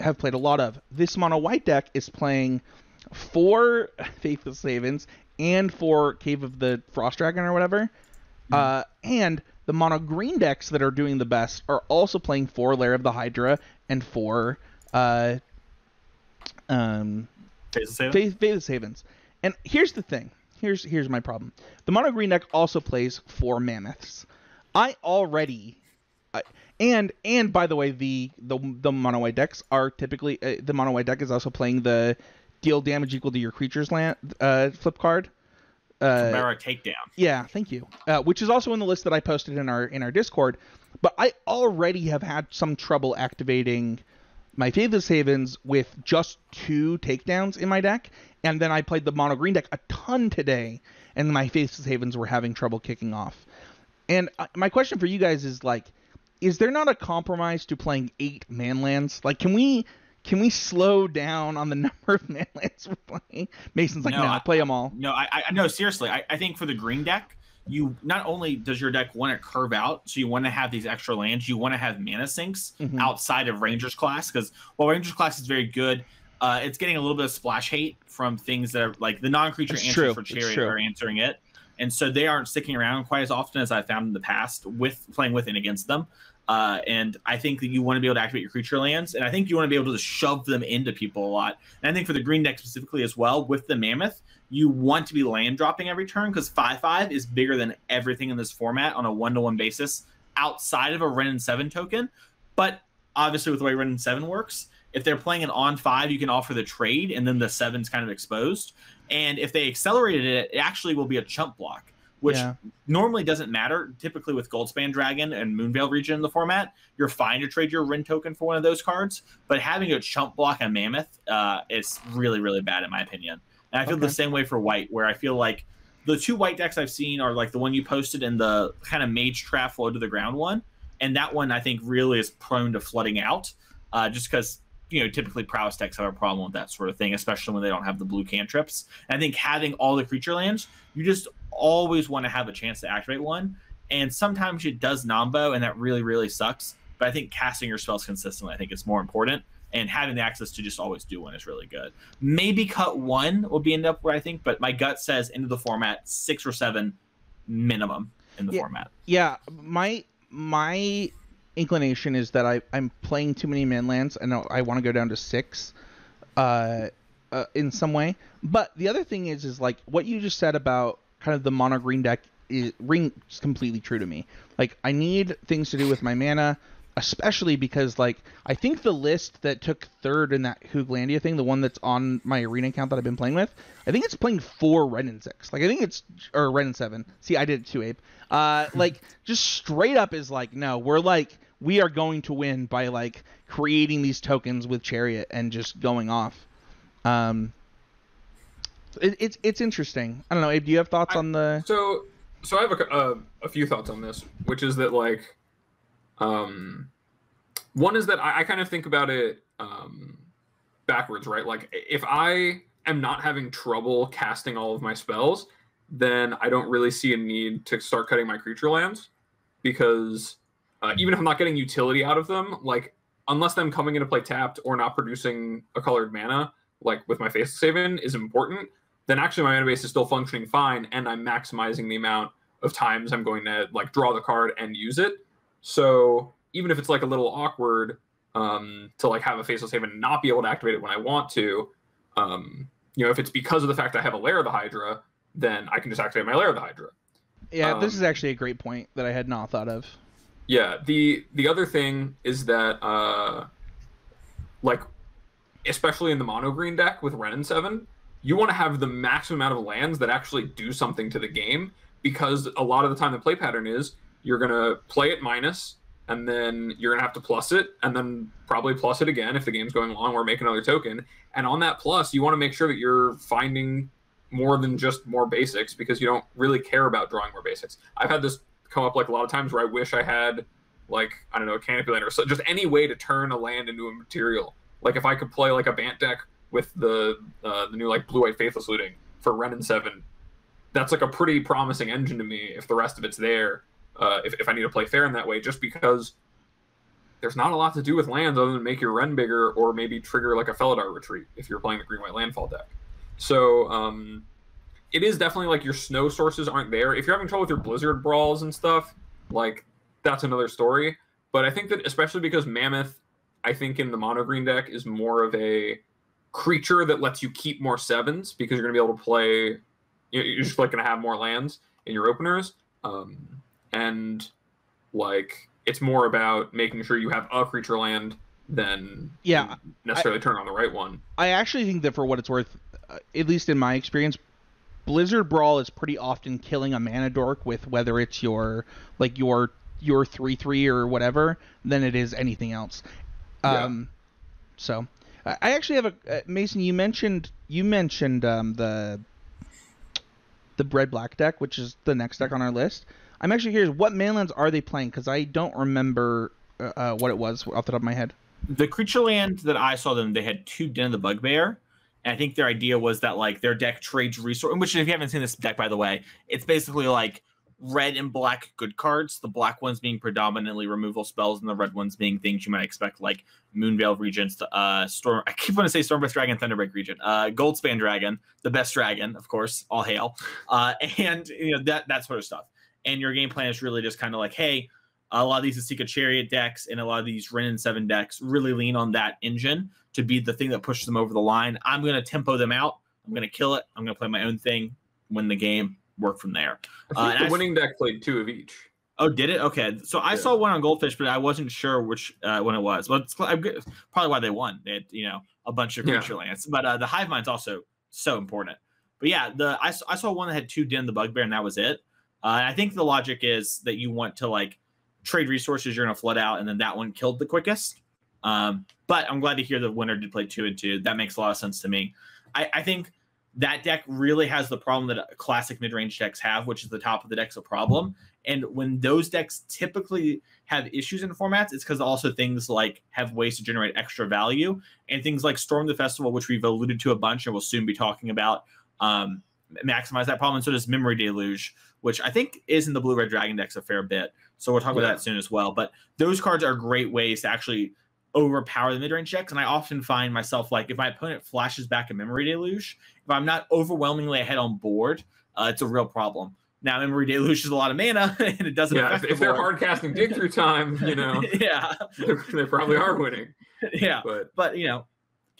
have played a lot of. This mono white deck is playing four (laughs) Faceless Havens and four Cave of the Frost Dragon or whatever, uh, and the mono green decks that are doing the best are also playing four Lair of the Hydra and four uh, um, Face to say that? Faith, Faceless Havens. And here's the thing. Here's here's my problem. The mono green deck also plays four mammoths. I already, I, and and by the way, the the the mono white decks are typically uh, the mono white deck is also playing the deal damage equal to your creature's land uh, flip card. Uh, Kabira Takedown. yeah, thank you. Uh, which is also in the list that I posted in our in our Discord. But I already have had some trouble activating my Faceless Havens with just two takedowns in my deck, and then I played the mono green deck a ton today, and my Faceless Havens were having trouble kicking off. And uh, my question for you guys is like, is there not a compromise to playing eight manlands? Like, can we can we slow down on the (laughs) number of manlands we're playing? Mason's like, No, no, I- play them all. No, I, I no seriously. I, I think for the green deck, you not only does your deck want to curve out, so you want to have these extra lands, you want to have mana sinks Mhm. outside of Rangers class because while Rangers class is very good, uh, it's getting a little bit of splash hate from things that are like the non-creature It's answers true, for Chariot are answering it, and so they aren't sticking around quite as often as I found in the past with playing with and against them. Uh, and I think that you want to be able to activate your creature lands, and I think you want to be able to shove them into people a lot. And I think for the green deck specifically as well, with the mammoth, you want to be land dropping every turn because five five is bigger than everything in this format on a one to one basis outside of a Wrenn and seven token. But obviously, with the way Wrenn and seven works, if they're playing an on five, you can offer the trade, and then the seven's kind of exposed. And if they accelerated it, it actually will be a chump block, which Yeah. normally doesn't matter. Typically, with Goldspan Dragon and Moonveil Regent in the format, you're fine to trade your Wrenn token for one of those cards. But having a chump block on Mammoth uh, is really, really bad in my opinion. And I feel the same way for White, where I feel like the two White decks I've seen are like the one you posted and the kind of Mage Trap flow to the ground one, and that one I think really is prone to flooding out, uh, just because you know typically prowess decks have a problem with that sort of thing, especially when they don't have the blue cantrips. And I think having all the creature lands, you just always want to have a chance to activate one. And sometimes it does nombo, and that really, really sucks. But I think casting your spells consistently, I think is more important. And having the access to just always do one is really good. Maybe cut one will be end up where I think, but my gut says into the format six or seven minimum in the Yeah. format. Yeah, my my inclination is that I I'm playing too many manlands and I, want to go down to six, uh, uh, in some way. But the other thing is, is like what you just said about kind of the mono green deck is rings completely true to me. Like I need things to do with my mana, especially because like I think the list that took third in that Hooglandia thing, the one that's on my arena account that I've been playing with, I think it's playing four Wrenn and six. Like I think it's or Wrenn and seven. See, I did it too, Abe. Uh, (laughs) like just straight up is like no, we're like we are going to win by like creating these tokens with Chariot and just going off. Um, it, it's it's interesting. I don't know, Abe. Do you have thoughts I- on the? So, so I have a, uh, a few thoughts on this, which is that like, um, one is that I, I kind of think about it um, backwards, right? Like, if I am not having trouble casting all of my spells, then I don't really see a need to start cutting my creature lands because uh, even if I'm not getting utility out of them, like unless them coming into play tapped or not producing a colored mana, like with my Faceless Haven is important, then actually my mana base is still functioning fine and I'm maximizing the amount of times I'm going to like draw the card and use it. So even if it's like a little awkward um, to like have a faceless haven and not be able to activate it when I want to, um, you know, if it's because of the fact I have a Lair of the Hydra, then I can just activate my Lair of the Hydra. Yeah, this um, is actually a great point that I had not thought of. Yeah. The the other thing is that uh like especially in the mono green deck with Wrenn and Seven, you want to have the maximum amount of lands that actually do something to the game because a lot of the time the play pattern is you're gonna play it minus and then you're gonna have to plus it and then probably plus it again if the game's going long or make another token. And on that plus, you want to make sure that you're finding more than just more basics because you don't really care about drawing more basics. I've had this come up like a lot of times where I wish I had like I don't know a canopy land or so just any way to turn a land into a material. Like if I could play like a Bant deck with the uh, the new like blue white faithless looting for Wrenn and seven, that's like a pretty promising engine to me. If the rest of it's there, uh, if if I need to play fair in that way, just because there's not a lot to do with lands other than make your Wrenn bigger or maybe trigger like a Felidar retreat if you're playing the green white landfall deck. So um, it is definitely like your snow sources aren't there. If you're having trouble with your blizzard brawls and stuff, like that's another story. But I think that especially because Mammoth, I think in the mono green deck is more of a creature that lets you keep more sevens because you're going to be able to play. You're just like going to have more lands in your openers, um, and like it's more about making sure you have a creature land than Yeah, necessarily turn on the right one. I actually think that for what it's worth, uh, at least in my experience, Blizzard Brawl is pretty often killing a mana dork with whether it's your like your your three three or whatever than it is anything else. Yeah. Um, so I I actually have a uh, Mason. You mentioned you mentioned um, the the red black deck, which is the next deck on our list. I'm actually curious, what manlands are they playing? Because I don't remember uh, uh, what it was off the top of my head. the creature land that I saw them, they had two Den of the Bugbear. And I think their idea was that like their deck trades resource. Which, if you haven't seen this deck, by the way, it's basically like red and black good cards. The black ones being predominantly removal spells, and the red ones being things you might expect, like Moonveil Regents, uh, Storm. I keep wanting to say Stormbreath Dragon, Thunderbreak Regent, uh, Goldspan Dragon, the best dragon, of course, all hail, uh, (laughs) and you know that that sort of stuff. And your game plan is really just kind of like, hey, a lot of these Esika Chariot decks and a lot of these Wrenn and Seven decks really lean on that engine to be the thing that pushes them over the line. I'm going to tempo them out. I'm going to kill it. I'm going to play my own thing, win the game, work from there. I Uh, the I- winning deck played two of each. Oh, did it? Okay. So I Yeah. saw one on Goldfish, but I wasn't sure which uh, one it was. But it's probably why they won. They had, you know, a bunch of Yeah. creature lands. But uh, the Hive Mind's also so important. But yeah, the I saw one that had two Den the Bugbear, and that was it. Uh, I think the logic is that you want to like trade resources, you're going to flood out, and then that one killed the quickest. Um, but I'm glad to hear the winner did play two and two. That makes a lot of sense to me. I, I think that deck really has the problem that classic mid-range decks have, which is the top of the deck's a problem. And when those decks typically have issues in formats, it's because also things like have ways to generate extra value and things like Storm the Festival, which we've alluded to a bunch and we'll soon be talking about, um, maximize that problem. And so does Memory Deluge, which I think is in the Blue Red Dragon decks a fair bit. So we'll talk about that soon as well. But those cards are great ways to actually overpower the mid-range decks. And I often find myself like if my opponent flashes back a Memory Deluge, if I'm not overwhelmingly ahead on board, uh, it's a real problem. Now, Memory Deluge is a lot of mana, (laughs) and it doesn't Yeah, affect if, the if they're hard casting dig through time, you know, (laughs) yeah, they probably are winning. (laughs) yeah. But But you know,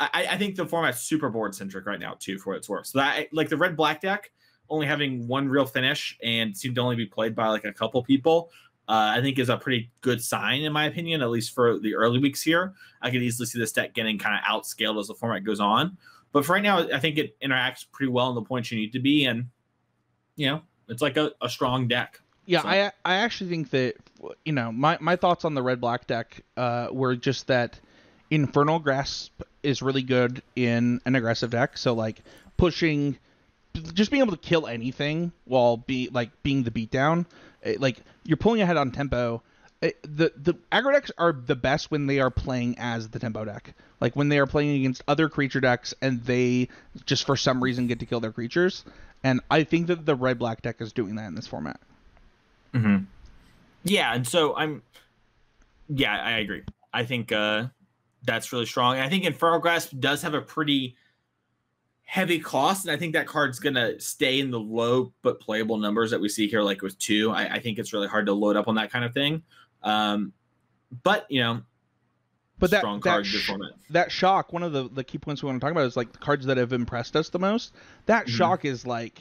I, I think the format's super board centric right now too, for what it's worth. So that like the red black deck only having one real finish and seemed to only be played by like a couple people. Uh, I think is a pretty good sign in my opinion, at least for the early weeks here. I could easily see this deck getting kind of outscaled as the format goes on. But for right now, I think it interacts pretty well in the points you need to be, and you know, it's like a, a strong deck. Yeah, So- I I actually think that you know my my thoughts on the red black deck uh, were just that Infernal Grasp is really good in an aggressive deck. So like pushing, just being able to kill anything while be like being the beatdown. eh, Like you're pulling ahead on tempo. Eh, The the aggro decks are the best when they are playing as the tempo deck. Like when they are playing against other creature decks and they just for some reason get to kill their creatures. And I think that the red black deck is doing that in this format. Mm-hmm. Yeah, and so I'm. Yeah, I agree. I think uh, that's really strong. I think Infernal Grasp does have a pretty heavy cost, and I think that card's gonna stay in the low but playable numbers that we see here, like with two. I, I think it's really hard to load up on that kind of thing. Um, but you know, But that that, sh- that shock, one of the, the key points we want to talk about is like the cards that have impressed us the most. That Mhm. shock is like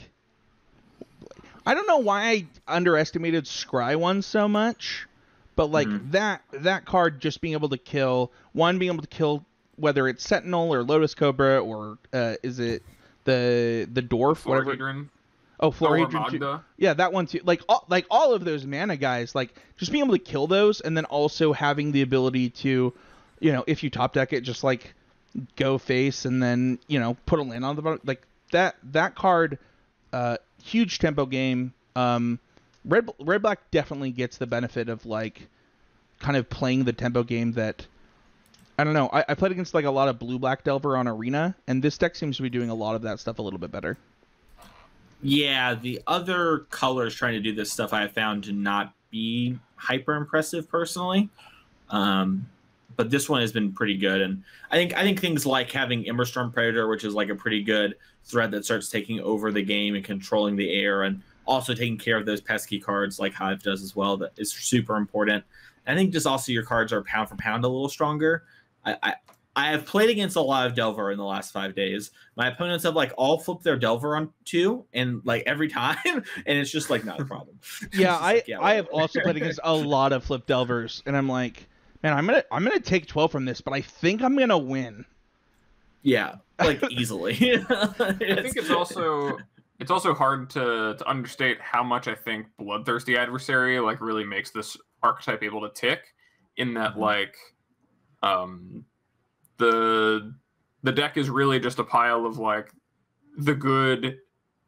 I don't know why I underestimated Scry one so much, but like Mhm. that that card just being able to kill one being able to kill whether it's Sentinel or Lotus Cobra or uh, is it the the dwarf whatever oh or Florahedron too. Magda. Yeah, that one too. Like all, like all of those mana guys, like just being able to kill those, and then also having the ability to, you know, if you top deck it, just like go face and then you know put a land on the bottom. Like that that card, uh, huge tempo game. Um, red red black definitely gets the benefit of like kind of playing the tempo game that I don't know. I, I played against like a lot of blue black Delver on Arena, and this deck seems to be doing a lot of that stuff a little bit better. Yeah, the other colors trying to do this stuff I have found to not be hyper impressive personally. Um, but this one has been pretty good, and I think I think things like having Emberstorm Predator, which is like a pretty good threat that starts taking over the game and controlling the air, and also taking care of those pesky cards like Hive does as well. That is super important. I think just also your cards are pound for pound a little stronger. I, I I have played against a lot of Delver in the last five days. My opponents have like all flipped their Delver on two, and like every (laughs) time, and it's just like not a problem. (laughs) yeah, I like, yeah, I have also played against a (laughs) lot of flip Delvers, and I'm like, man, I'm gonna I'm gonna take twelve from this, but I think I'm gonna win. Yeah, like easily. I think it's also it's also hard to to understate how much I think bloodthirsty adversary like really makes this archetype able to tick. In that, mm-hmm. like, um, the the deck is really just a pile of like the good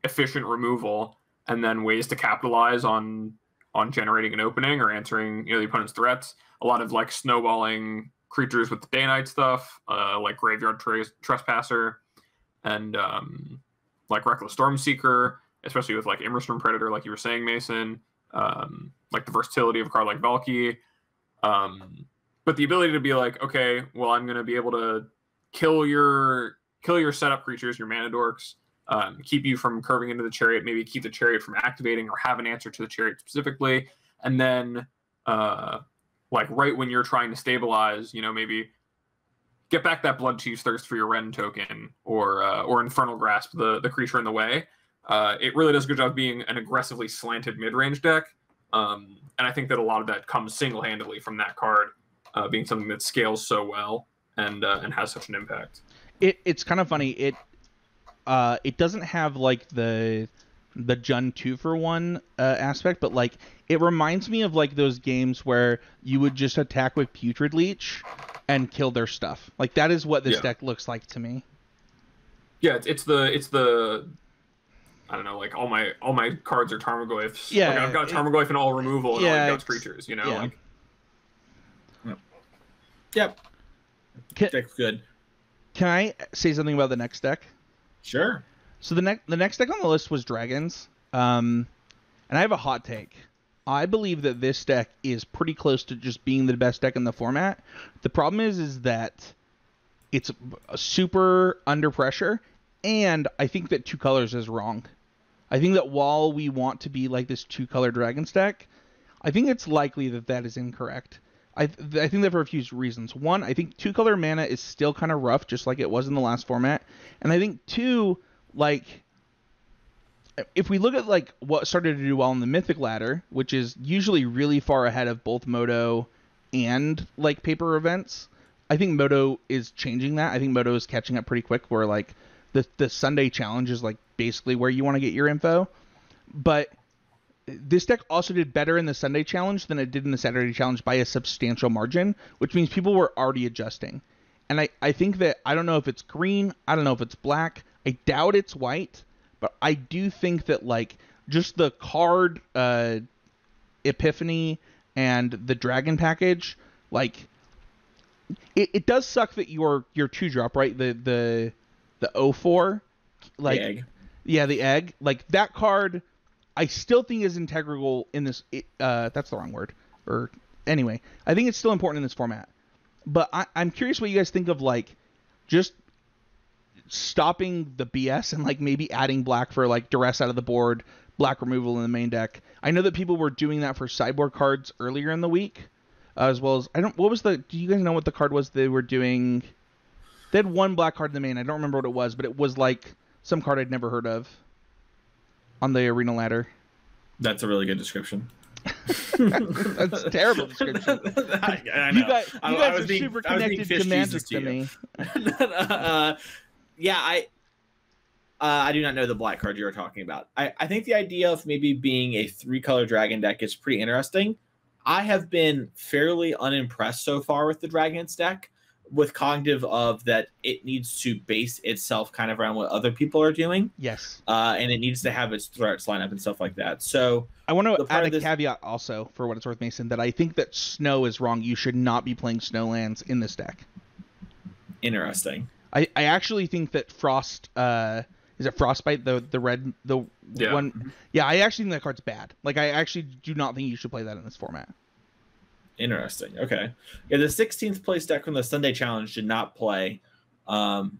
efficient removal and then ways to capitalize on on generating an opening or answering you know the opponent's threats. A lot of like snowballing creatures with the day night stuff uh, like graveyard Tra- trespasser and um, like reckless storm seeker, especially with like Emberstorm predator like you were saying mason um, like the versatility of a card like valki um, but the ability to be like, okay, well, I'm going to be able to kill your kill your setup creatures, your mana dorks, um, keep you from curving into the chariot, maybe keep the chariot from activating or have an answer to the chariot specifically, and then uh, like right when you're trying to stabilize, you know, maybe get back that Bloodchief's Thirst for your Wrenn token or uh, or Infernal Grasp the the creature in the way. Uh, it really does a good job being an aggressively slanted mid range deck, um, and I think that a lot of that comes single handedly from that card uh, being something that scales so well and uh, and has such an impact. It it's kind of funny. It uh, it doesn't have like the the Jund two for one uh, aspect, but like it reminds me of like those games where you would just attack with Putrid Leech and kill their stuff. Like that is what this yeah. deck looks like to me. Yeah, it's, it's the it's the I don't know, like all my all my cards are Tarmogoyfs. Yeah, like I've got Tarmogoyf and all removal and yeah, all creatures. You know, yeah. like Yep. Can, Deck's good. Can I say something about the next deck? Sure. So the next the next deck on the list was dragons. Um, and I have a hot take. I believe that this deck is pretty close to just being the best deck in the format. The problem is is that it's super under pressure, and I think that two colors is wrong. I think that while we want to be like this two color dragon stack, I think it's likely that that is incorrect. I, I think that for a few reasons. One, I think two color mana is still kind of rough, just like it was in the last format. And I think two, like, if we look at like what started to do well in the Mythic ladder, which is usually really far ahead of both Moto and like paper events, I think Moto is changing that. I think Moto is catching up pretty quick. Where like the the Sunday challenge is like basically where you want to get your info, but this deck also did better in the Sunday challenge than it did in the Saturday challenge by a substantial margin, which means people were already adjusting. And I, I think that I don't know if it's green, I don't know if it's black, I doubt it's white, but I do think that like just the card uh, epiphany and the dragon package, like it, it does suck that your your two drop, right? The the the 04 like the yeah, the egg, like that card I still think is integral in this. Uh, that's the wrong word. Or anyway, I think it's still important in this format. But I, I'm curious what you guys think of like just stopping the BS and like maybe adding black for like duress out of the board, black removal in the main deck. I know that people were doing that for sideboard cards earlier in the week, as well as I don't. What was the? Do you guys know what the card was they were doing? They had one black card in the main. I don't remember what it was, but it was like some card I'd never heard of on the arena ladder. That's a really good description. (laughs) That's a terrible (laughs) description. I, I you guys, you guys are being, super connected to, to me. uh, (laughs) yeah, I uh, I do not know the black card you were talking about. I, I think the idea of maybe being a three color dragon deck is pretty interesting. I have been fairly unimpressed so far with the Dragons deck. With cognitive of that it needs to base itself kind of around what other people are doing, Yes. uh, and it needs to have its threats line up and stuff like that. So I want to add a this- caveat also for what it's worth, Mason, that I think that snow is wrong. You should not be playing snowlands in this deck. interesting. I, I actually think that frost uh is it frostbite the the red the Yeah. one yeah I actually think that card's bad like I actually do not think you should play that in this format Interesting. Okay. Yeah, the 16th place deck from the Sunday Challenge did not play um,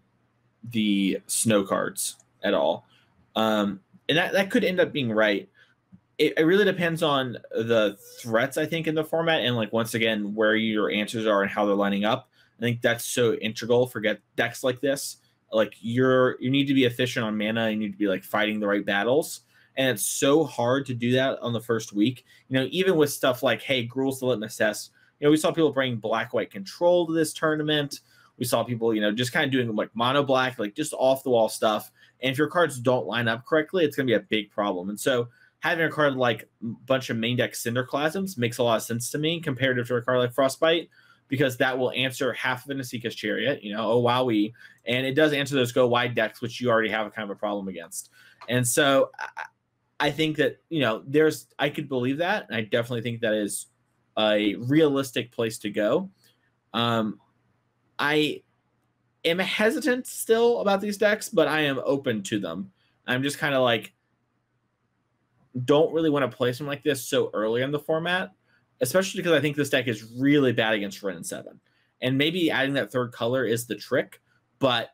the snow cards at all. Um, and that, that could end up being right. It, it really depends on the threats, I think, in the format, and like once again, where your answers are and how they're lining up. I think that's so integral for get decks like this. Like you're you need to be efficient on mana, you need to be like fighting the right battles. And it's so hard to do that on the first week you know, even with stuff like, hey, Gruul's the Litmus Test, you know, we saw people bring black white control to this tournament. We saw people, you know, just kind of doing like mono black, like just off the wall stuff. And if your cards don't line up correctly, it's going to be a big problem. And so having a card like a bunch of main deck Cinderclasms makes a lot of sense to me comparative to a card like Frostbite because that will answer half of Nasika's Chariot, you know, oh, wowie. And it does answer those go wide decks, which you already have a kind of a problem against. And so I- think that you know there's I could believe that. and I definitely think that is a realistic place to go. Um, I am hesitant still about these decks, but I am open to them. I'm just kind of like don't really want to play something like this so early in the format, especially because I think this deck is really bad against Wrenn and Seven, and maybe adding that third color is the trick. But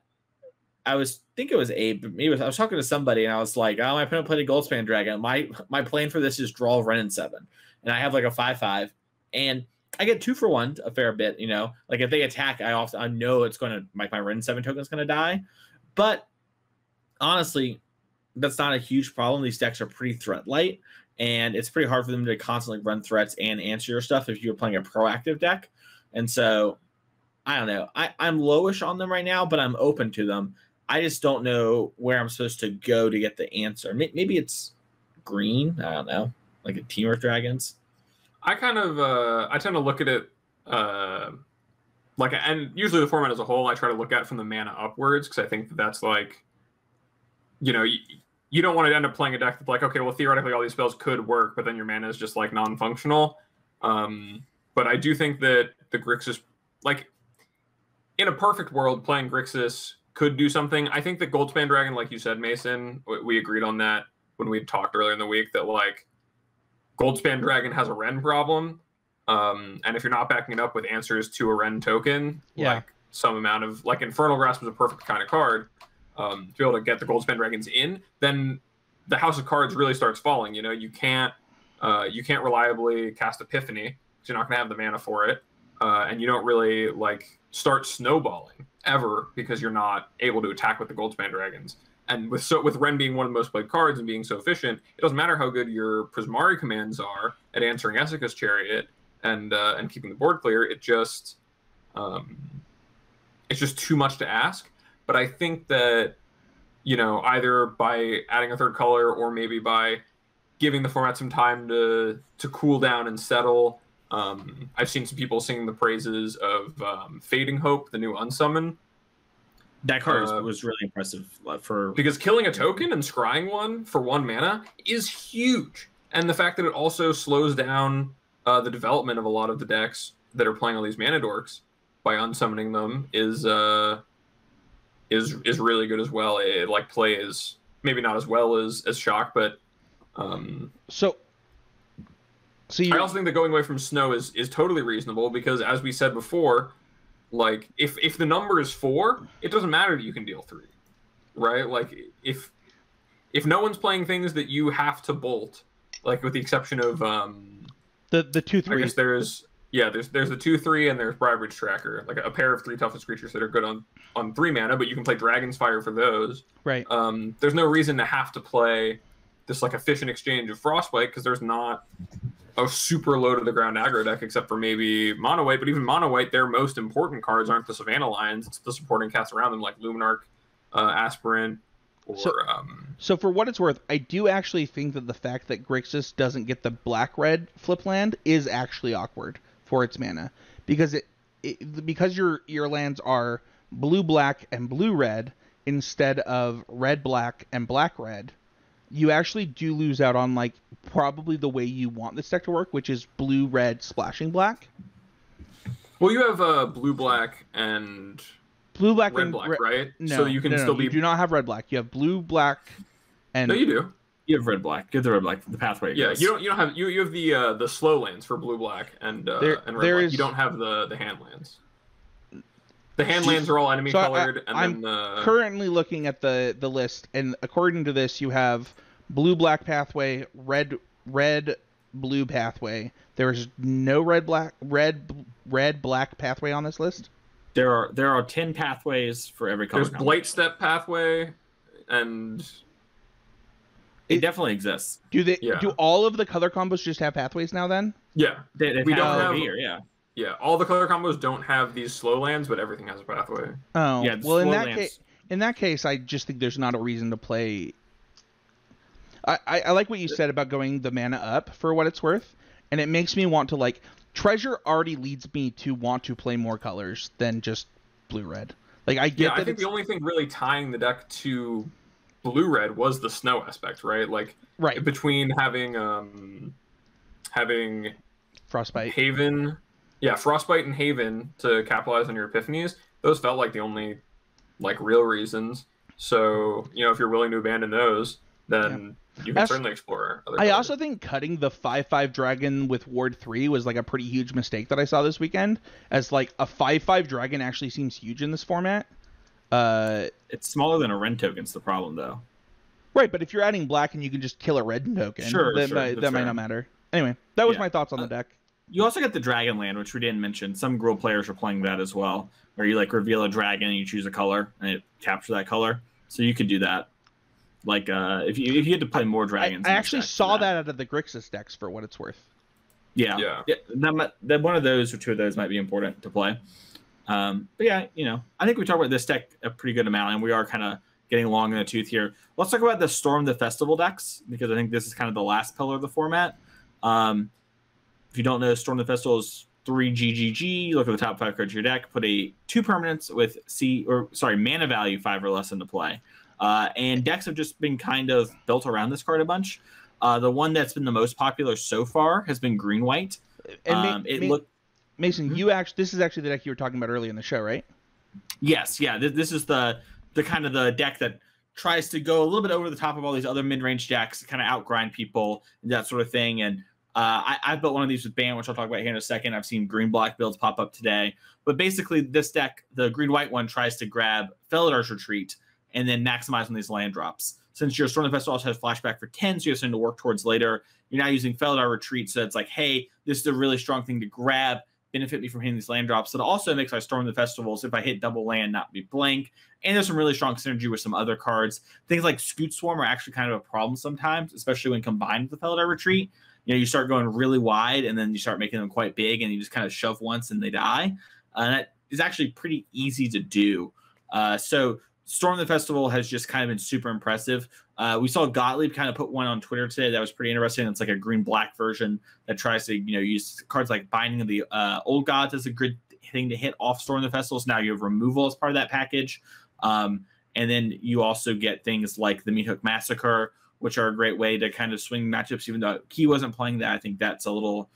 I was think it was Abe, was- I was talking to somebody and I was like, oh, my opponent played a Goldspan Dragon. My my plan for this is draw Wrenn seven, and I have like a five five, and I get two for one a fair bit. You know, like if they attack, I often I know it's going to my my Wrenn seven token is going to die, but honestly, that's not a huge problem. These decks are pretty threat light, and it's pretty hard for them to constantly run threats and answer your stuff if you're playing a proactive deck. And so, I don't know. I, I'm lowish on them right now, but I'm open to them. I just don't know where I'm supposed to go to get the answer. Maybe it's green. I don't know, like a Temur Dragons. I kind of uh, I tend to look at it uh, like and usually the format as a whole I try to look at from the mana upwards because I think that that's like you know you, you don't want to end up playing a deck that's like okay well theoretically all these spells could work but then your mana is just like non-functional. Um, but I do think that the Grixis like in a perfect world playing Grixis could do something. I think the Goldspan Dragon like you said Mason we, we agreed on that when we talked earlier in the week that like Goldspan Dragon has a Wrenn problem. Um, and if you're not backing it up with answers to a Wrenn token, Yeah. like some amount of like Infernal Grasp is a perfect kind of card, um, to be able to get the Goldspan Dragons in, then the House of Cards really starts falling. You know, you can't uh, you can't reliably cast Epiphany because you're not gonna have the mana for it, uh, and you don't really like start snowballing ever because you're not able to attack with the Goldspan Dragons and with so with Wrenn being one of the most played cards and being so efficient, it doesn't matter how good your Prismari commands are at answering Esika's Chariot and uh, and keeping the board clear. It just um, it's just too much to ask. But I think that you know either by adding a third color or maybe by giving the format some time to to cool down and settle. Um, I've seen some people singing the praises of um, Fading Hope, the new unsummon, That card was- Uh, was really impressive uh, for because killing a token and scrying one for one mana is huge. And the fact that it also slows down uh, the development of a lot of the decks that are playing all these mana dorks by unsummoning them is uh is is really good as well. It like plays maybe not as well as as shock but um So, so you I also think that going away from snow is is totally reasonable because as we said before, like if if the number is four, it doesn't matter that you can deal three, right? Like if if no one's playing things that you have to bolt, like with the exception of um, the the two three. I guess there's yeah there's there's the two three and there's Briarbridge Tracker, like a pair of three toughest creatures that are good on on three mana, but you can play Dragon's Fire for those Right. um, there's no reason to have to play this like efficient exchange of frostbite because there's not a super low to the ground aggro deck except for maybe mono white but even mono white their most important cards aren't the savannah lions it's the supporting cast around them like luminarch uh, aspirant or So- um, So for what it's worth, I do actually think that the fact that Grixis doesn't get the black red flip land is actually awkward for its mana because it it, because your your lands are blue black and blue red instead of red black and black red, you actually do lose out on like probably the way you want this deck to work, which is blue red splashing black. Well, you have uh, blue black and Blue black red and black, re- right? No, so you can no, no, still You be. do not have red black. You have blue black, and No, you do. You have red black. Get the red black. The pathway. Yeah, goes. you don't. You don't have. You you have the uh, the slow lands for blue black and uh, There- and red there black. is- You don't have the the hand lands. The handlands are all enemy so I- colored, and I'm then the currently looking at the the list, and according to this, you have blue black pathway, red red blue pathway. There is no red black red red black pathway on this list. There are there are ten pathways for every color. there's combo. blight step pathway, and It definitely exists. Do they Yeah. do all of the color combos just have pathways now? Then yeah, They, they We have don't over have- here. Yeah. Yeah. All the color combos don't have these slow lands, but everything has a pathway. oh Yeah. well in that case in that case I just think there's not a reason to play. I, I I like what you said about going the mana up for what it's worth, and it makes me want to like treasure already leads me to want to play more colors than just blue red. Like I get Yeah, I think it's, the only thing really tying the deck to blue red was the snow aspect, right? Like right between having um having frostbite. Haven, yeah, Frostbite and Haven to capitalize on your epiphanies. Those felt like the only like real reasons. So you know, if you're willing to abandon those, then you can As- certainly explore. Other I colors. also think cutting the five five dragon with ward three was like a pretty huge mistake that I saw this weekend. As like a five five dragon actually seems huge in this format. Uh, It's smaller than a Wrenn token's the problem though. right, but if you're adding black and you can just kill a red token, Sure, that, sure, might, that's that might not matter. Anyway, that was Yeah. my thoughts on the Uh, deck. You also get the dragon land, which we didn't mention. Some Gruul players are playing that as well, where you like reveal a dragon and you choose a color and it captures that color. So you could do that. Like uh, if you if you had to play more dragons. I in this actually saw do that out of the Grixis decks for what it's worth. Yeah, Yeah. yeah. That, that one of those or two of those might be important to play. Um, but yeah, you know, I think we talked about this deck a pretty good amount, and we are kind of getting long in the tooth here. Let's talk about the Storm the Festival decks because I think this is kind of the last pillar of the format. Um, if you don't know, Storm the Festival is three GGG. Look at the top five cards of your deck. Put a two permanents with C or sorry mana value five or less into play. Uh, and decks have just been kind of built around this card a bunch. Uh, the one that's been the most popular so far has been green white. And Ma- Um, it Ma- look Mason, Mhm. you actually this is actually the deck you were talking about earlier in the show, right? Yes, yeah. Th- this is the the kind of the deck that tries to go a little bit over the top of all these other mid range decks, kind of outgrind people and that sort of thing. And uh, I, I built one of these with Bant, which I'll talk about here in a second. I've seen green black builds pop up today, but basically this deck, the green white one, tries to grab Felidar's Retreat and then maximize on these land drops. Since your Storm Festival also has flashback for 10, so you have something to work towards later. You're now using Felidar Retreat, so it's like, hey, this is a really strong thing to grab benefit me from hitting these land drops. It also makes my Storm the Festivals, if I hit double land, not be blank. And there's some really strong synergy with some other cards. Things like Scute Swarm are actually kind of a problem sometimes, especially when combined with the Felidar Retreat. You know, you start going really wide and then you start making them quite big and you just kind of shove once and they die. Uh, and that is actually pretty easy to do. Uh, so Storm the Festival has just kind of been super impressive. Uh, we saw Gottlieb kind of put one on Twitter today that was pretty interesting. It's like a green black version that tries to you know use cards like Binding of the uh, Old Gods as a good thing to hit off Storm the Festivals. Now you have removal as part of that package, um, and then you also get things like the Meat Hook Massacre, which are a great way to kind of swing matchups. Even though Key wasn't playing that, I think that's a little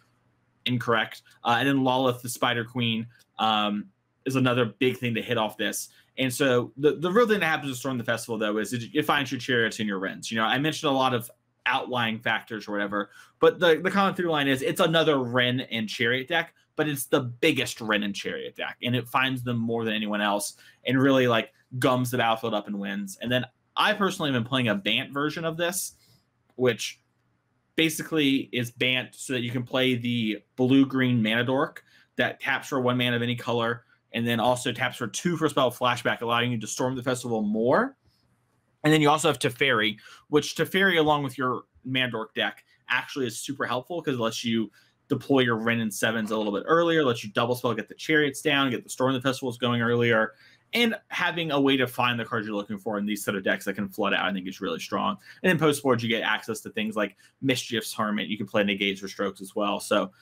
incorrect. Uh, and then Lolth, the Spider Queen, um, is another big thing to hit off this. And so the, the real thing that happens with Storm the Festival, though, is it, it finds your chariots and your Wrenns. You know, I mentioned a lot of outlying factors or whatever, but the, the common through line is it's another Wrenn and Chariot deck, but it's the biggest Wrenn and Chariot deck, and it finds them more than anyone else and really like gums the battlefield up and wins. And then I personally have been playing a Bant version of this, which basically is Bant so that you can play the blue green mana dork that taps for one mana of any color and then also taps for two for spell flashback, allowing you to storm the festival more. And then you also have Teferi, which Teferi, along with your Mandork deck, actually is super helpful because it lets you deploy your Wrenn and Sevens a little bit earlier, lets you double spell, get the Chariots down, get the Storm of the Festivals going earlier, and having a way to find the cards you're looking for in these set of decks that can flood out, I think is really strong. And in post board, you get access to things like Mischief's Hermit. You can play Negates or Strokes as well. So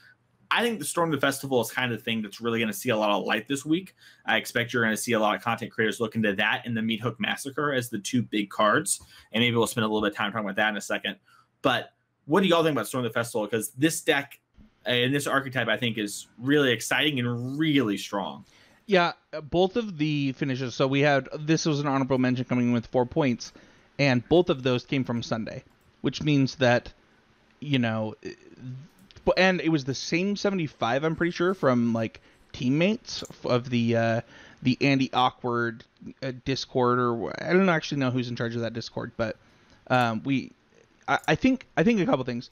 I think the Storm the Festival is kind of the thing that's really going to see a lot of light this week. I expect you're going to see a lot of content creators look into that and the Meat Hook Massacre as the two big cards. And maybe we'll spend a little bit of time talking about that in a second. But what do y'all think about Storm the Festival? Because this deck and this archetype, I think, is really exciting and really strong. Yeah, uh, both of the finishes. So we had this was an honorable mention coming in with four points, and both of those came from Sunday, which means that, you know, and it was the same 75 i'm pretty sure from like teammates of the uh the andy awkward uh, discord or i don't actually know who's in charge of that discord but um we I, I think i think a couple things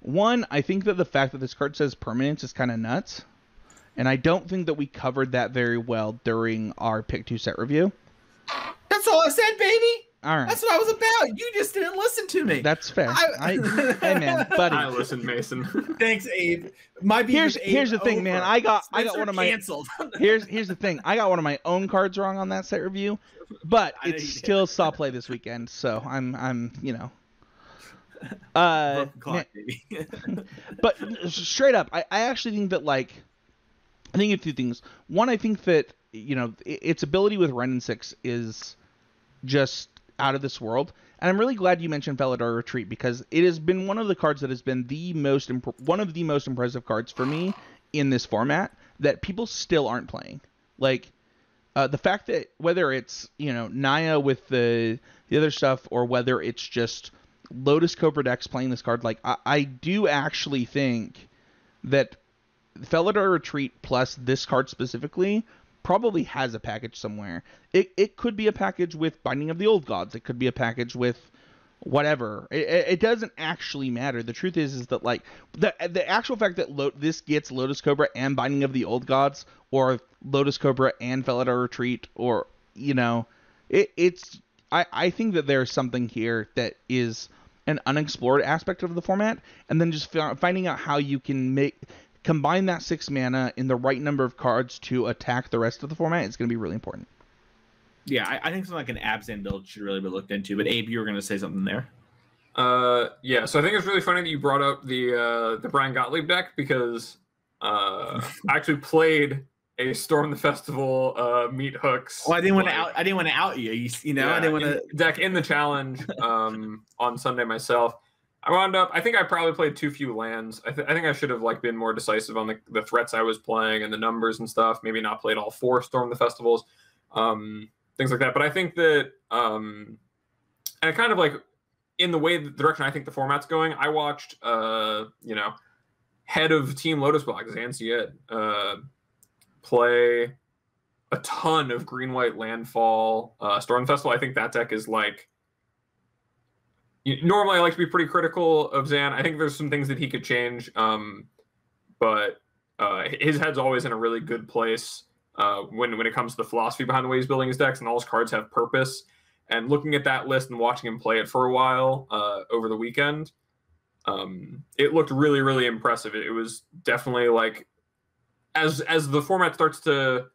one i think that the fact that this card says permanence is kind of nuts and i don't think that we covered that very well during our pick two set review that's all i said baby all right. That's what I was about. You just didn't listen to me. That's fair. I, I, hey man, (laughs) buddy. I listened, Mason. (laughs) Thanks, Abe. My here's here's the thing, over. man. I got Spencer I got one of my canceled. (laughs) here's here's the thing. I got one of my own cards wrong on that set review, but it's still saw play this weekend, so I'm I'm you know. Uh, clock, but straight up, I, I actually think that like, I think a few things. One, I think that you know its ability with Wrenn and Six is just out of this world. And I'm really glad you mentioned Felidar Retreat because it has been one of the cards that has been the most imp- one of the most impressive cards for me in this format that people still aren't playing. Like uh, the fact that whether it's you know Naya with the the other stuff or whether it's just Lotus Cobra decks playing this card, like I, I do actually think that Felidar Retreat plus this card specifically probably has a package somewhere. It, it could be a package with Binding of the Old Gods. It could be a package with whatever. It, it doesn't actually matter. The truth is, is that like the the actual fact that Lo- this gets Lotus Cobra and Binding of the Old Gods, or Lotus Cobra and Felidar Retreat, or you know, it, it's I I think that there's something here that is an unexplored aspect of the format, and then just finding out how you can make combine that six mana in the right number of cards to attack the rest of the format is going to be really important. Yeah, I, I, think something like an Abzan build should really be looked into. But Abe, you were going to say something there. Uh, yeah. So I think it's really funny that you brought up the uh, the Brian Gottlieb deck because uh, I actually (laughs) played a Storm the Festival uh, meat hooks. Well, I didn't want to out. I didn't want to out you. You, you know, yeah, I didn't want to deck in the challenge um, on Sunday myself. I wound up. I think I probably played too few lands. I, th- I think I should have like been more decisive on the, the threats I was playing and the numbers and stuff. Maybe not played all four Storm the Festivals, um, things like that. But I think that, um, and kind of like in the way the direction I think the format's going. I watched, uh, you know, head of Team Lotus Box Zansiet uh, play a ton of green white landfall uh, Storm Festival. I think that deck is like normally I like to be pretty critical of Zan. I think there's some things that he could change, um, but uh, his head's always in a really good place uh, when when it comes to the philosophy behind the way he's building his decks, and all his cards have purpose. And looking at that list and watching him play it for a while uh, over the weekend, um, it looked really really impressive. It, it was definitely like as as the format starts to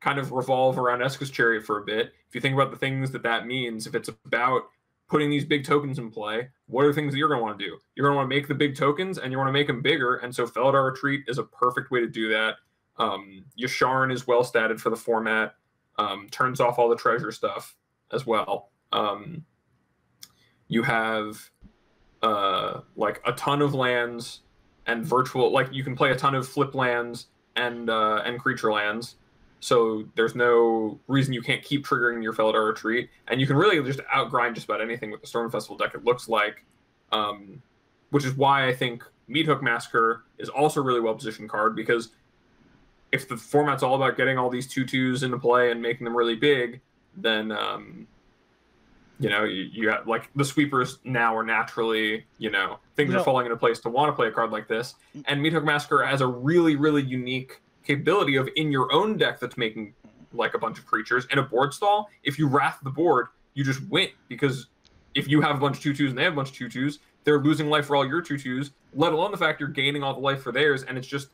kind of revolve around Esika's Chariot for a bit. If you think about the things that that means, if it's about putting these big tokens in play, what are things that you're going to want to do? You're going to want to make the big tokens and you want to make them bigger. And so Felidar Retreat is a perfect way to do that. Um, Yasharn is well statted for the format, um, turns off all the treasure stuff as well. Um, you have uh, like a ton of lands and virtual, like you can play a ton of flip lands and uh, and creature lands. So there's no reason you can't keep triggering your Felidar Retreat, and you can really just outgrind just about anything with the Storm Festival deck. It looks like, um, which is why I think Meat Hook Massacre is also a really well positioned card because if the format's all about getting all these two twos into play and making them really big, then um, you know you, you have like the sweepers now are naturally you know things no. are falling into place to want to play a card like this, and Meat Hook Massacre has a really really unique capability of in your own deck that's making like a bunch of creatures and a board stall. If you wrath the board, you just win because if you have a bunch of two twos and they have a bunch of two twos, they're losing life for all your two twos. Let alone the fact you're gaining all the life for theirs, and it's just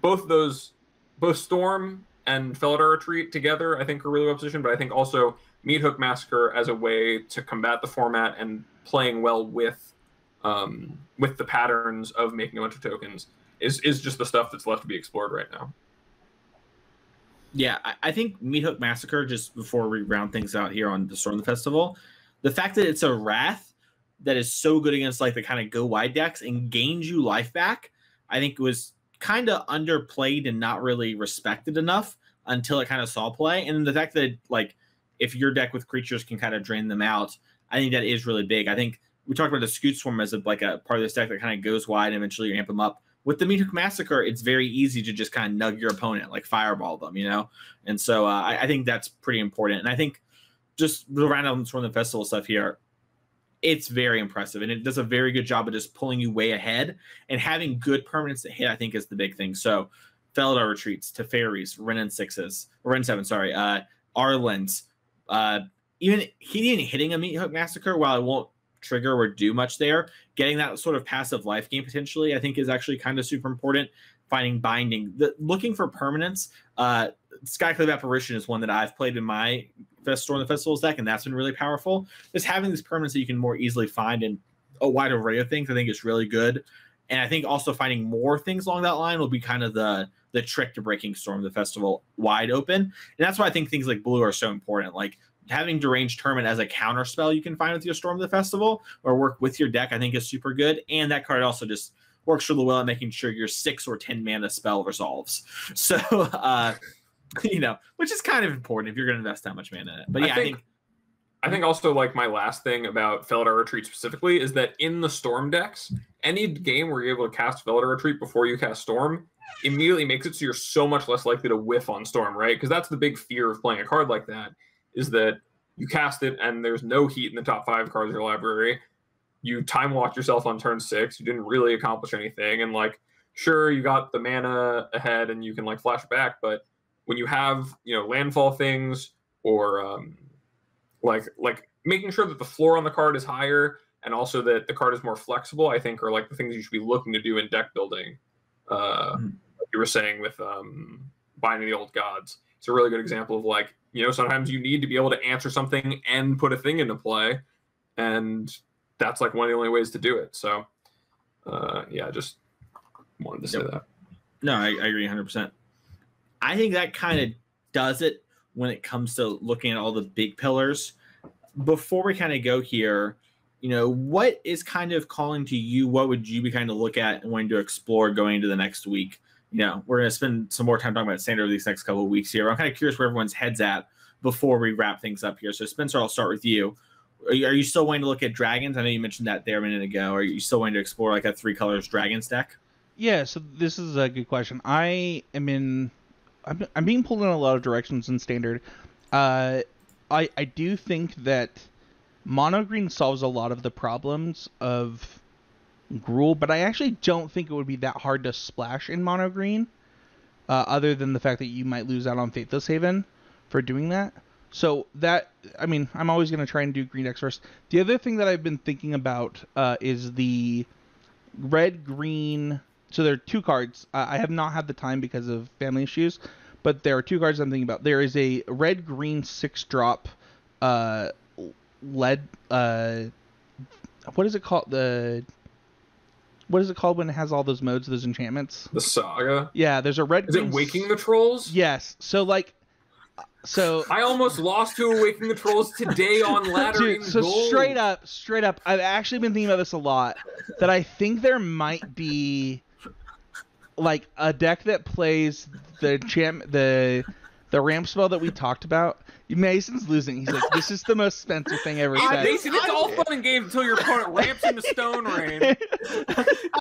both those, both Storm and Felidar Retreat together. I think are really well positioned, but I think also Meat Hook Massacre as a way to combat the format and playing well with, um, with the patterns of making a bunch of tokens is is just the stuff that's left to be explored right now. Yeah, I, I think Meat Hook Massacre. Just before we round things out here on the Storm the Festival, the fact that it's a Wrath that is so good against like the kind of go wide decks and gains you life back, I think was kind of underplayed and not really respected enough until it kind of saw play. And the fact that like if your deck with creatures can kind of drain them out, I think that is really big. I think we talked about the Scute Swarm as a, like a part of this deck that kind of goes wide and eventually you amp them up. With the Meat Hook Massacre, it's very easy to just kind of nug your opponent, like fireball them, you know? And so uh, I, I, think that's pretty important. And I think just the random from the festival stuff here, it's very impressive. And it does a very good job of just pulling you way ahead and having good permanents to hit, I think is the big thing. So Felidar retreats, Teferis, Wrenn and sixes, Wrenn seven, sorry, uh, Arlinns, uh, even he didn't hitting a meat hook massacre while it won't trigger or do much there. Getting that sort of passive life gain potentially, I think, is actually kind of super important. Finding binding, the, looking for permanence. Uh, Skyclave Apparition is one that I've played in my Fest Storm the Festivals deck, and that's been really powerful. Just having these permanents that you can more easily find in a wide array of things, I think is really good. And I think also finding more things along that line will be kind of the the trick to breaking Storm the Festival wide open. And that's why I think things like blue are so important. Like having deranged tournament as a counter spell you can find with your storm of the festival or work with your deck i think is super good. And that card also just works really well at making sure your six or ten mana spell resolves. (laughs) So uh (laughs) you know which is kind of important if you're going to invest that much mana in it. But yeah i think, I think I think also like my last thing about Felidar Retreat specifically is that in the Storm decks, any game where you're able to cast Felidar Retreat before you cast Storm immediately makes it so you're so much less likely to whiff on Storm, right? Because that's the big fear of playing a card like that is that you cast it and there's no heat in the top five cards of your library. You time walked yourself on turn six. You didn't really accomplish anything. And like, sure, you got the mana ahead and you can like flash back, but when you have, you know, landfall things or um, like like making sure that the floor on the card is higher and also that the card is more flexible, I think are like the things you should be looking to do in deck building. Uh, mm-hmm. like you were saying with um, binding the old gods. It's a really good example of like you know, sometimes you need to be able to answer something and put a thing into play, and that's like one of the only ways to do it. So, uh, yeah, just wanted to say yep. that. No, I, I agree 100. percent I think that kind of does it when it comes to looking at all the big pillars. Before we kind of go here, you know, what is kind of calling to you? What would you be kind of look at and wanting to explore going into the next week? You know, we're going to spend some more time talking about standard these next couple of weeks here. I'm kind of curious where everyone's heads at before we wrap things up here. So, Spencer, I'll start with you. Are you, are you still wanting to look at dragons? I know you mentioned that there a minute ago. Are you still wanting to explore like a three colors dragons deck? Yeah, so this is a good question. I am in. I'm, I'm being pulled in a lot of directions in standard. Uh, I I do think that mono green solves a lot of the problems of Gruul, but I actually don't think it would be that hard to splash in mono green, uh, other than the fact that you might lose out on Faceless Haven for doing that. So that I mean, I'm always gonna try and do green decks first. The other thing that I've been thinking about uh, is the red green. So there are two cards. Uh, I have not had the time because of family issues, but there are two cards I'm thinking about. There is a red green six drop, uh, lead. Uh, what is it called? The what is it called when it has all those modes, those enchantments? The saga. Yeah, there's a red. Is it waking the trolls? Yes. So like, so I almost lost to awakening the trolls today on ladder. (laughs) Dude, so gold. straight up, straight up, I've actually been thinking about this a lot. That I think there might be like a deck that plays the champ the the ramp spell that we talked about Mason's losing. He's like, this is the most Spencer thing ever said. Mason, it's all fun and games until your opponent ramps into Stone Rain. (laughs)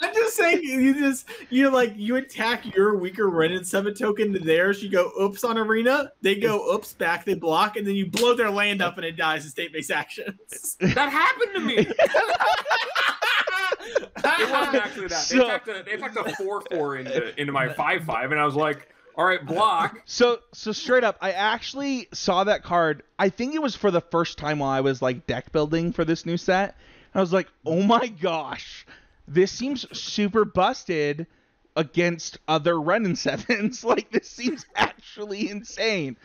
I'm just saying, you just you like you attack your weaker Wrenn and seven token to theirs. You go oops on arena. They go oops back. They block, and then you blow their land up, and it dies in state based actions. (laughs) That happened to me. (laughs) it wasn't actually that. They so, attacked a, they attacked a four four into into my five five, and I was like all right, block. (laughs) So so straight up, I actually saw that card. I think it was for the first time while I was like deck building for this new set. I was like, oh my gosh, this seems super busted against other Wrenn and (laughs) sevens. like this seems actually insane.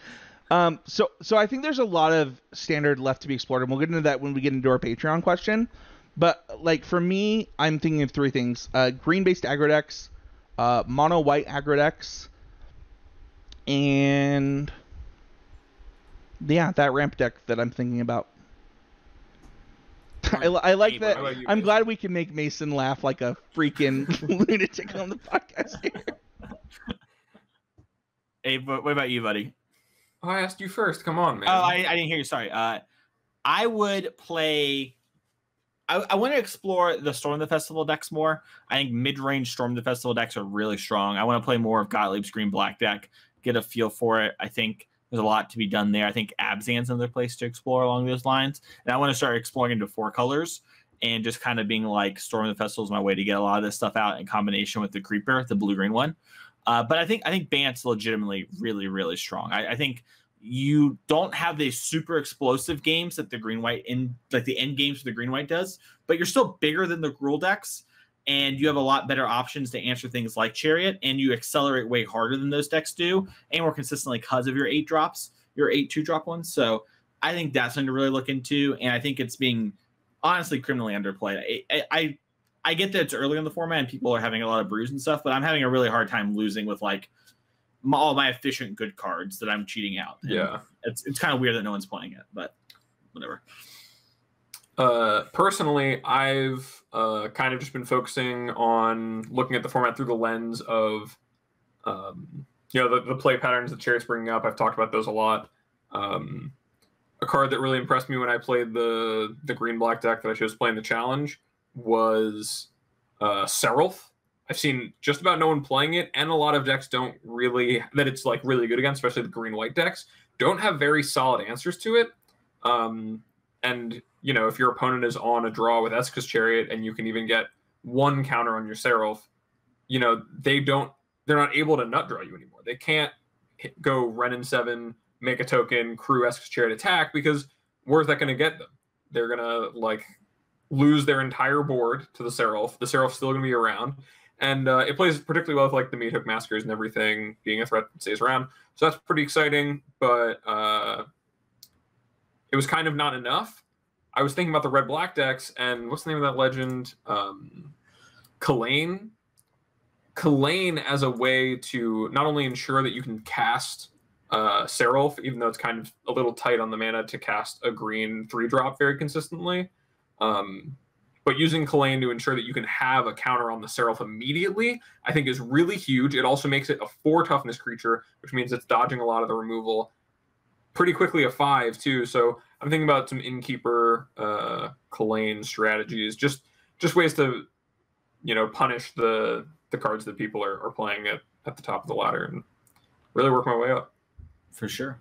Um, so so I think there's a lot of standard left to be explored, and we'll get into that when we get into our Patreon question. But like for me, I'm thinking of three things: uh, green based aggro decks uh, mono white aggro decks, and yeah, that ramp deck that I'm thinking about. I, I like that. You, I'm glad we can make Mason laugh like a freaking (laughs) lunatic on the podcast here. Hey, what what about you, buddy? Oh, I asked you first. Come on, man. Oh, I, I didn't hear you. Sorry. Uh, I would play. I, I want to explore the Storm the Festival decks more. I think mid-range Storm the Festival decks are really strong. I want to play more of Gottlieb's Green Black deck, get a feel for it. I think there's a lot to be done there. I think Abzan's another place to explore along those lines, and I want to start exploring into four colors and just kind of being like Storm the Festival is my way to get a lot of this stuff out in combination with the Creeper, the blue green one. Uh, but I think I think Bant's legitimately really really strong. I, I think you don't have the super explosive games that the green white in like the end games for the green white does, but you're still bigger than the Gruul decks, and you have a lot better options to answer things like Chariot, and you accelerate way harder than those decks do, and more consistently because of your eight drops, your eight two drop ones. So I think that's something to really look into, and I think it's being honestly criminally underplayed. I I, I, get that it's early in the format and people are having a lot of brews and stuff, but I'm having a really hard time losing with like my, all my efficient good cards that I'm cheating out. And yeah. it's it's kind of weird that no one's playing it, but whatever. Uh, personally, I've uh, kind of just been focusing on looking at the format through the lens of, um, you know, the, the play patterns that Cherry's bringing up. I've talked about those a lot. Um, a card that really impressed me when I played the the green black deck that I chose playing the challenge was uh, Sarulf. I've seen just about no one playing it, and a lot of decks don't really that it's like really good against, especially the green white decks. Don't have very solid answers to it. Um, and you know, if your opponent is on a draw with Esika's Chariot and you can even get one counter on your Sarulf, you know, they don't, they're not able to nut draw you anymore. They can't hit, go Wrenn and seven, make a token, crew Esika's Chariot attack because where's that going to get them? They're to like lose their entire board to the Sarulf. The Sarulf's still going to be around. And uh, it plays particularly well with like the Meat Hook Massacres and everything being a threat that stays around. So that's pretty exciting. But uh, it was kind of not enough. I was thinking about the red black decks and what's the name of that legend? Um, Kalain. Kalain as a way to not only ensure that you can cast uh, Sarulf, even though it's kind of a little tight on the mana to cast a green three drop very consistently, um, but using Kalain to ensure that you can have a counter on the Sarulf immediately, I think is really huge. It also makes it a four toughness creature, which means it's dodging a lot of the removal pretty quickly a five too. So I'm thinking about some innkeeper uh Kalain strategies, just just ways to you know punish the the cards that people are, are playing at, at the top of the ladder and really work my way up. For sure.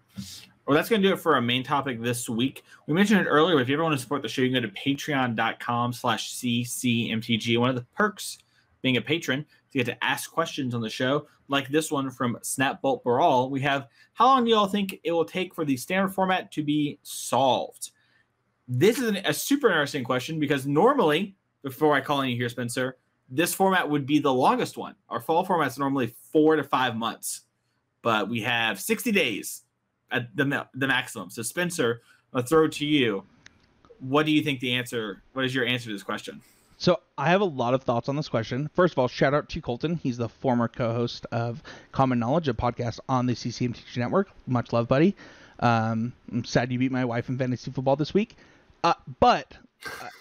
Well, that's going to do it for our main topic this week. We mentioned it earlier, but if you ever want to support the show, you can go to patreon.com slash ccmtg. One of the perks being a patron, you get to ask questions on the show, like this one from Snapbolt Baral. We have, how long do y'all think it will take for the standard format to be solved? This is an, a super interesting question because normally, before I call on you here, Spencer, this format would be the longest one. Our fall format's normally four to five months, but we have 60 days at the the maximum. So Spencer, I'll throw to you. What do you think the answer? What is your answer to this question? I have a lot of thoughts on this question. First of all, shout out to Colton. He's the former co-host of Common Knowledge, a podcast on the CCM CCMTG network. Much love, buddy. Um, I'm sad you beat my wife in fantasy football this week. Uh, but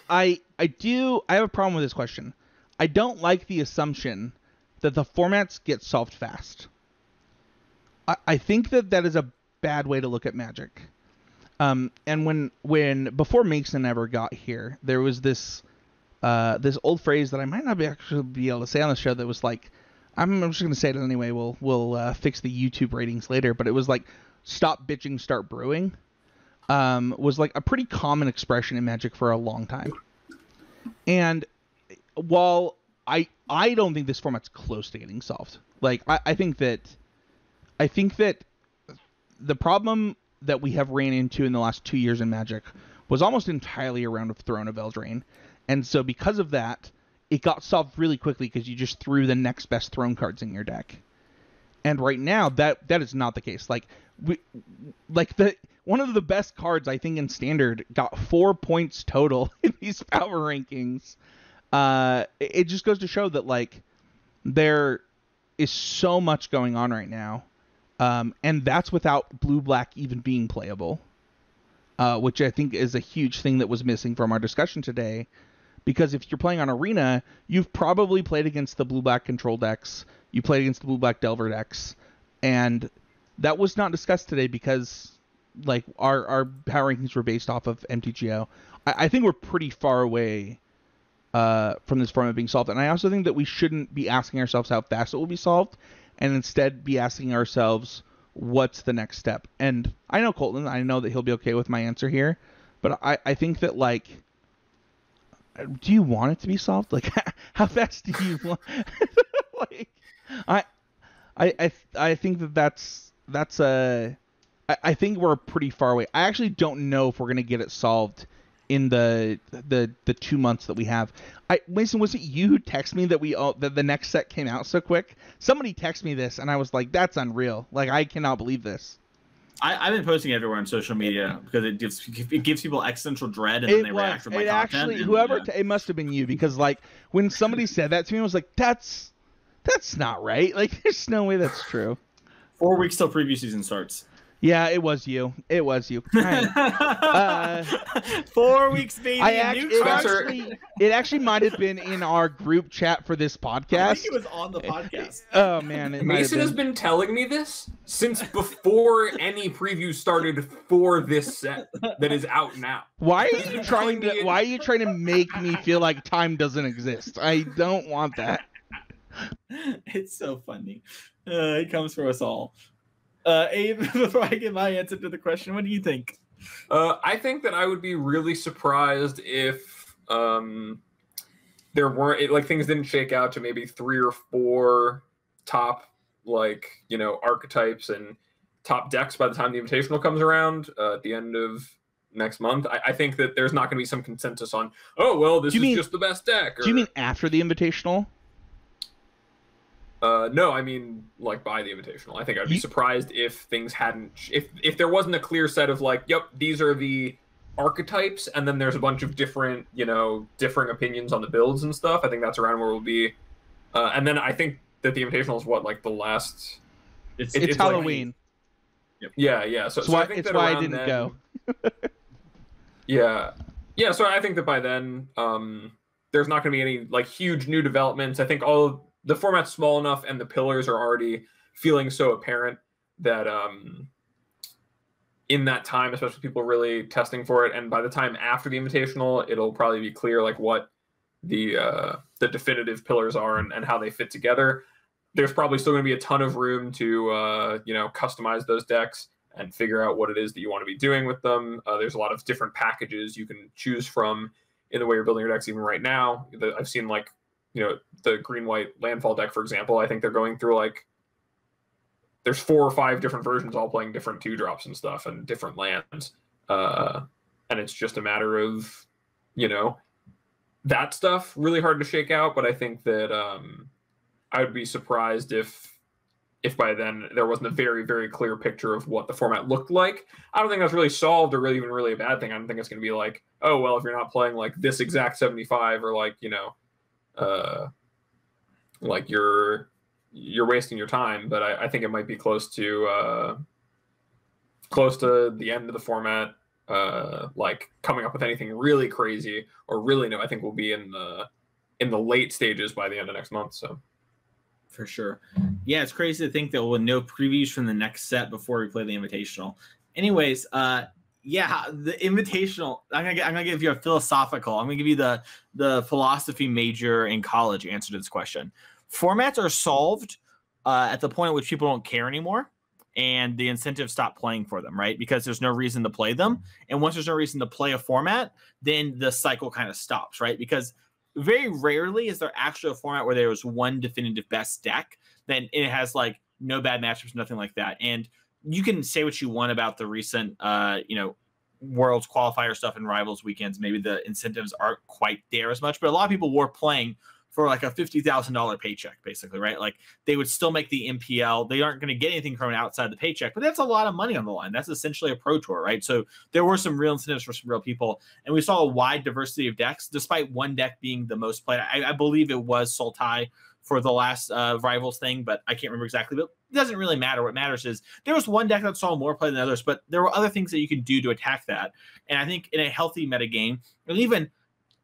I I do I have a problem with this question. I don't like the assumption that the formats get solved fast. I, I think that that is a bad way to look at Magic. Um, and when when before Mason ever got here, there was this uh, this old phrase that I might not be actually be able to say on the show that was like, I'm, I'm just gonna say it anyway. We'll we'll uh, fix the YouTube ratings later, but it was like, stop bitching, start brewing. Um, was like a pretty common expression in Magic for a long time. And while I I don't think this format's close to getting solved, like I, I think that I think that the problem that we have ran into in the last two years in Magic was almost entirely around Throne of Eldraine. And so because of that, it got solved really quickly because you just threw the next best throne cards in your deck. And right now that that is not the case. Like we like the one of the best cards I think in standard got 4 points total (laughs) in these power rankings. Uh it it just goes to show that like there is so much going on right now, um, and that's without blue black even being playable, uh, which I think is a huge thing that was missing from our discussion today. Because if you're playing on Arena, you've probably played against the blue black control decks, you played against the blue black Delver decks, and that was not discussed today because like our our power rankings were based off of MTGO. I, I think we're pretty far away uh, from this format being solved, and I also think that we shouldn't be asking ourselves how fast it will be solved, and instead be asking ourselves what's the next step. And I know Colton, I know that he'll be okay with my answer here, but I I think that like. Do you want it to be solved? Like, (laughs) how fast do you want? (laughs) like, I, I, I, I think that that's that's a I, think we're pretty far away. I actually don't know if we're gonna get it solved in the the the two months that we have. I Mason, was it you who texted me that we all that the next set came out so quick? Somebody texted me this, and I was like, "That's unreal! Like I cannot believe this." I, have been posting everywhere on social media because it gives it gives people existential dread and it then they was, react with my it content. actually and, whoever yeah. t- it must have been you because like when somebody (laughs) said that to me, I was like, "That's that's not right. Like there's no way that's true." four weeks till preview season starts. Yeah, it was you. It was you. (laughs) (laughs) Uh, four weeks, baby. I a act- new it chart. actually it actually might have been in our group chat for this I podcast. think it was on the podcast. (laughs) Oh man, it might have Mason has been. been telling me this since before any preview started for this set that is out now. Why are you trying to? Why are you trying to make me feel like time doesn't exist? I don't want that. it's so funny. Uh, it comes for us all. Uh, Abe, (laughs) before I get my answer to the question, what do you think? Uh, I think that I would be really surprised if um, there weren't it, like things didn't shake out to maybe three or four top like you know archetypes and top decks by the time the invitational comes around uh, at the end of next month. I, I think that there's not going to be some consensus on oh well this you is mean- just the best deck. Or, Do you mean after the invitational? Uh, no, I mean like by the invitational. I think I'd be You- surprised if things hadn't if if there wasn't a clear set of like, yep, these are the archetypes, and then there's a bunch of different, you know, differing opinions on the builds and stuff. I think that's around where we'll be. Uh, and then I think that the invitational is what like the last. It's, It- It's, it's like- Halloween. Yeah, yeah. So, It's so why- I think it's why I didn't then- go. (laughs) Yeah, yeah. So I think that by then, um, there's not going to be any like huge new developments. I think all of the format's small enough, and the pillars are already feeling so apparent that um, in that time, especially people really testing for it, and by the time after the invitational, it'll probably be clear like what the uh, the definitive pillars are and, and how they fit together. There's probably still going to be a ton of room to uh, you know customize those decks and figure out what it is that you want to be doing with them. Uh, there's a lot of different packages you can choose from in the way you're building your decks even right now. I've seen like, you know, the green white landfall deck, for example. I think they're going through like there's four or five different versions all playing different two drops and stuff and different lands. Uh, and it's just a matter of, you know, that stuff really hard to shake out. But I think that um, I would be surprised if if by then there wasn't a very very clear picture of what the format looked like i don't think that's really solved or really even really a bad thing i don't think it's going to be like oh well if you're not playing like this exact 75 or like you know uh like you're you're wasting your time but i, I think it might be close to uh close to the end of the format uh like coming up with anything really crazy or really new i think we'll be in the in the late stages by the end of next month so for sure. Yeah, it's crazy to think that we'll know previews from the next set before we play the invitational. Anyways, uh yeah, the invitational. I'm gonna I'm gonna give you a philosophical. I'm gonna give you the the philosophy major in college answer to this question. Formats are solved uh, at the point at which people don't care anymore, and the incentives stop playing for them, right? Because there's no reason to play them, and once there's no reason to play a format, then the cycle kind of stops, right? Because very rarely is there actually a format where there was one definitive best deck. Then it has like no bad matchups, nothing like that. And you can say what you want about the recent, uh, you know, worlds qualifier stuff and rivals weekends. Maybe the incentives aren't quite there as much, but a lot of people were playing for like a fifty thousand dollar paycheck, basically, right? Like they would still make the MPL. They aren't going to get anything from outside the paycheck, but that's a lot of money on the line. That's essentially a pro tour, right? So there were some real incentives for some real people, and we saw a wide diversity of decks, despite one deck being the most played. I, I believe it was Sultai for the last uh, rivals thing, but I can't remember exactly. But it doesn't really matter. What matters is there was one deck that saw more play than others, but there were other things that you can do to attack that. And I think in a healthy metagame, and even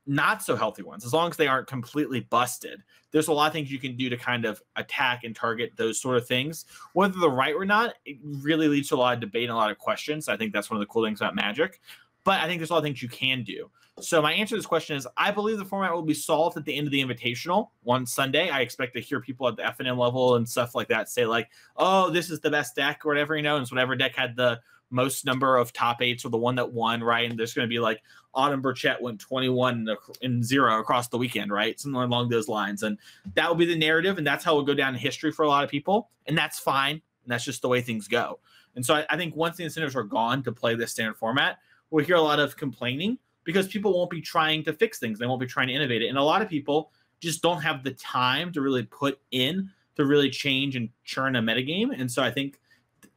not so healthy ones, as long as they aren't completely busted, there's a lot of things you can do to kind of attack and target those sort of things. Whether they're right or not, it really leads to a lot of debate and a lot of questions. I think that's one of the cool things about Magic. But I think there's a lot of things you can do. So my answer to this question is I believe the format will be solved at the end of the invitational one Sunday. I expect to hear people at the FNM level and stuff like that say like, "Oh, this is the best deck" or whatever, you know, and whatever deck had the most number of top eights or the one that won, right? And there's going to be like Autumn Burchett went 21 and zero across the weekend, right? Something along those lines. And that will be the narrative. And that's how it will go down in history for a lot of people. And that's fine. And that's just the way things go. And so I, I think once the incentives are gone to play this standard format, we'll hear a lot of complaining because people won't be trying to fix things. They won't be trying to innovate it. And a lot of people just don't have the time to really put in to really change and churn a metagame. And so I think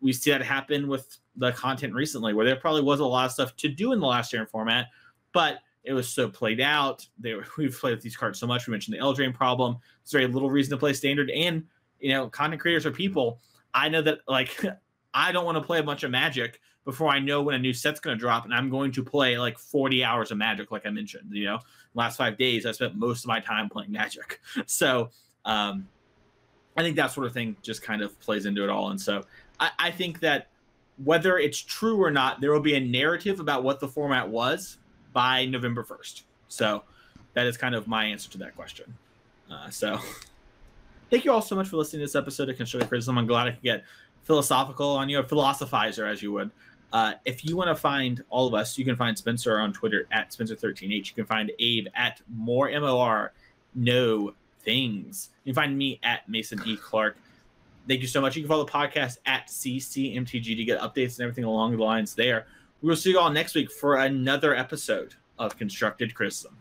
we see that happen with the content recently, where there probably was a lot of stuff to do in the last year in format, but it was so played out. They, (laughs) we've played with these cards so much. We mentioned the Eldraine problem. There's very little reason to play standard. And, you know, content creators are people. I know that, like, (laughs) I don't want to play a bunch of magic before I know when a new set's going to drop, and I'm going to play like 40 hours of Magic, like I mentioned. You know, last five days I spent most of my time playing Magic, (laughs) so um, I think that sort of thing just kind of plays into it all. And so I, I think that whether it's true or not, there will be a narrative about what the format was by November 1st. So that is kind of my answer to that question. Uh, so (laughs) thank you all so much for listening to this episode of Constructive Criticism. I'm glad I could get philosophical on you, a philosophizer, as you would. Uh, if you want to find all of us, you can find Spencer on Twitter at Spencer13H. You can find Abe at more MOR no things. You can find me at Mason E. Clark. Thank you so much. You can follow the podcast at CCMTG to get updates and everything along the lines there. We will see you all next week for another episode of Constructed Criticism.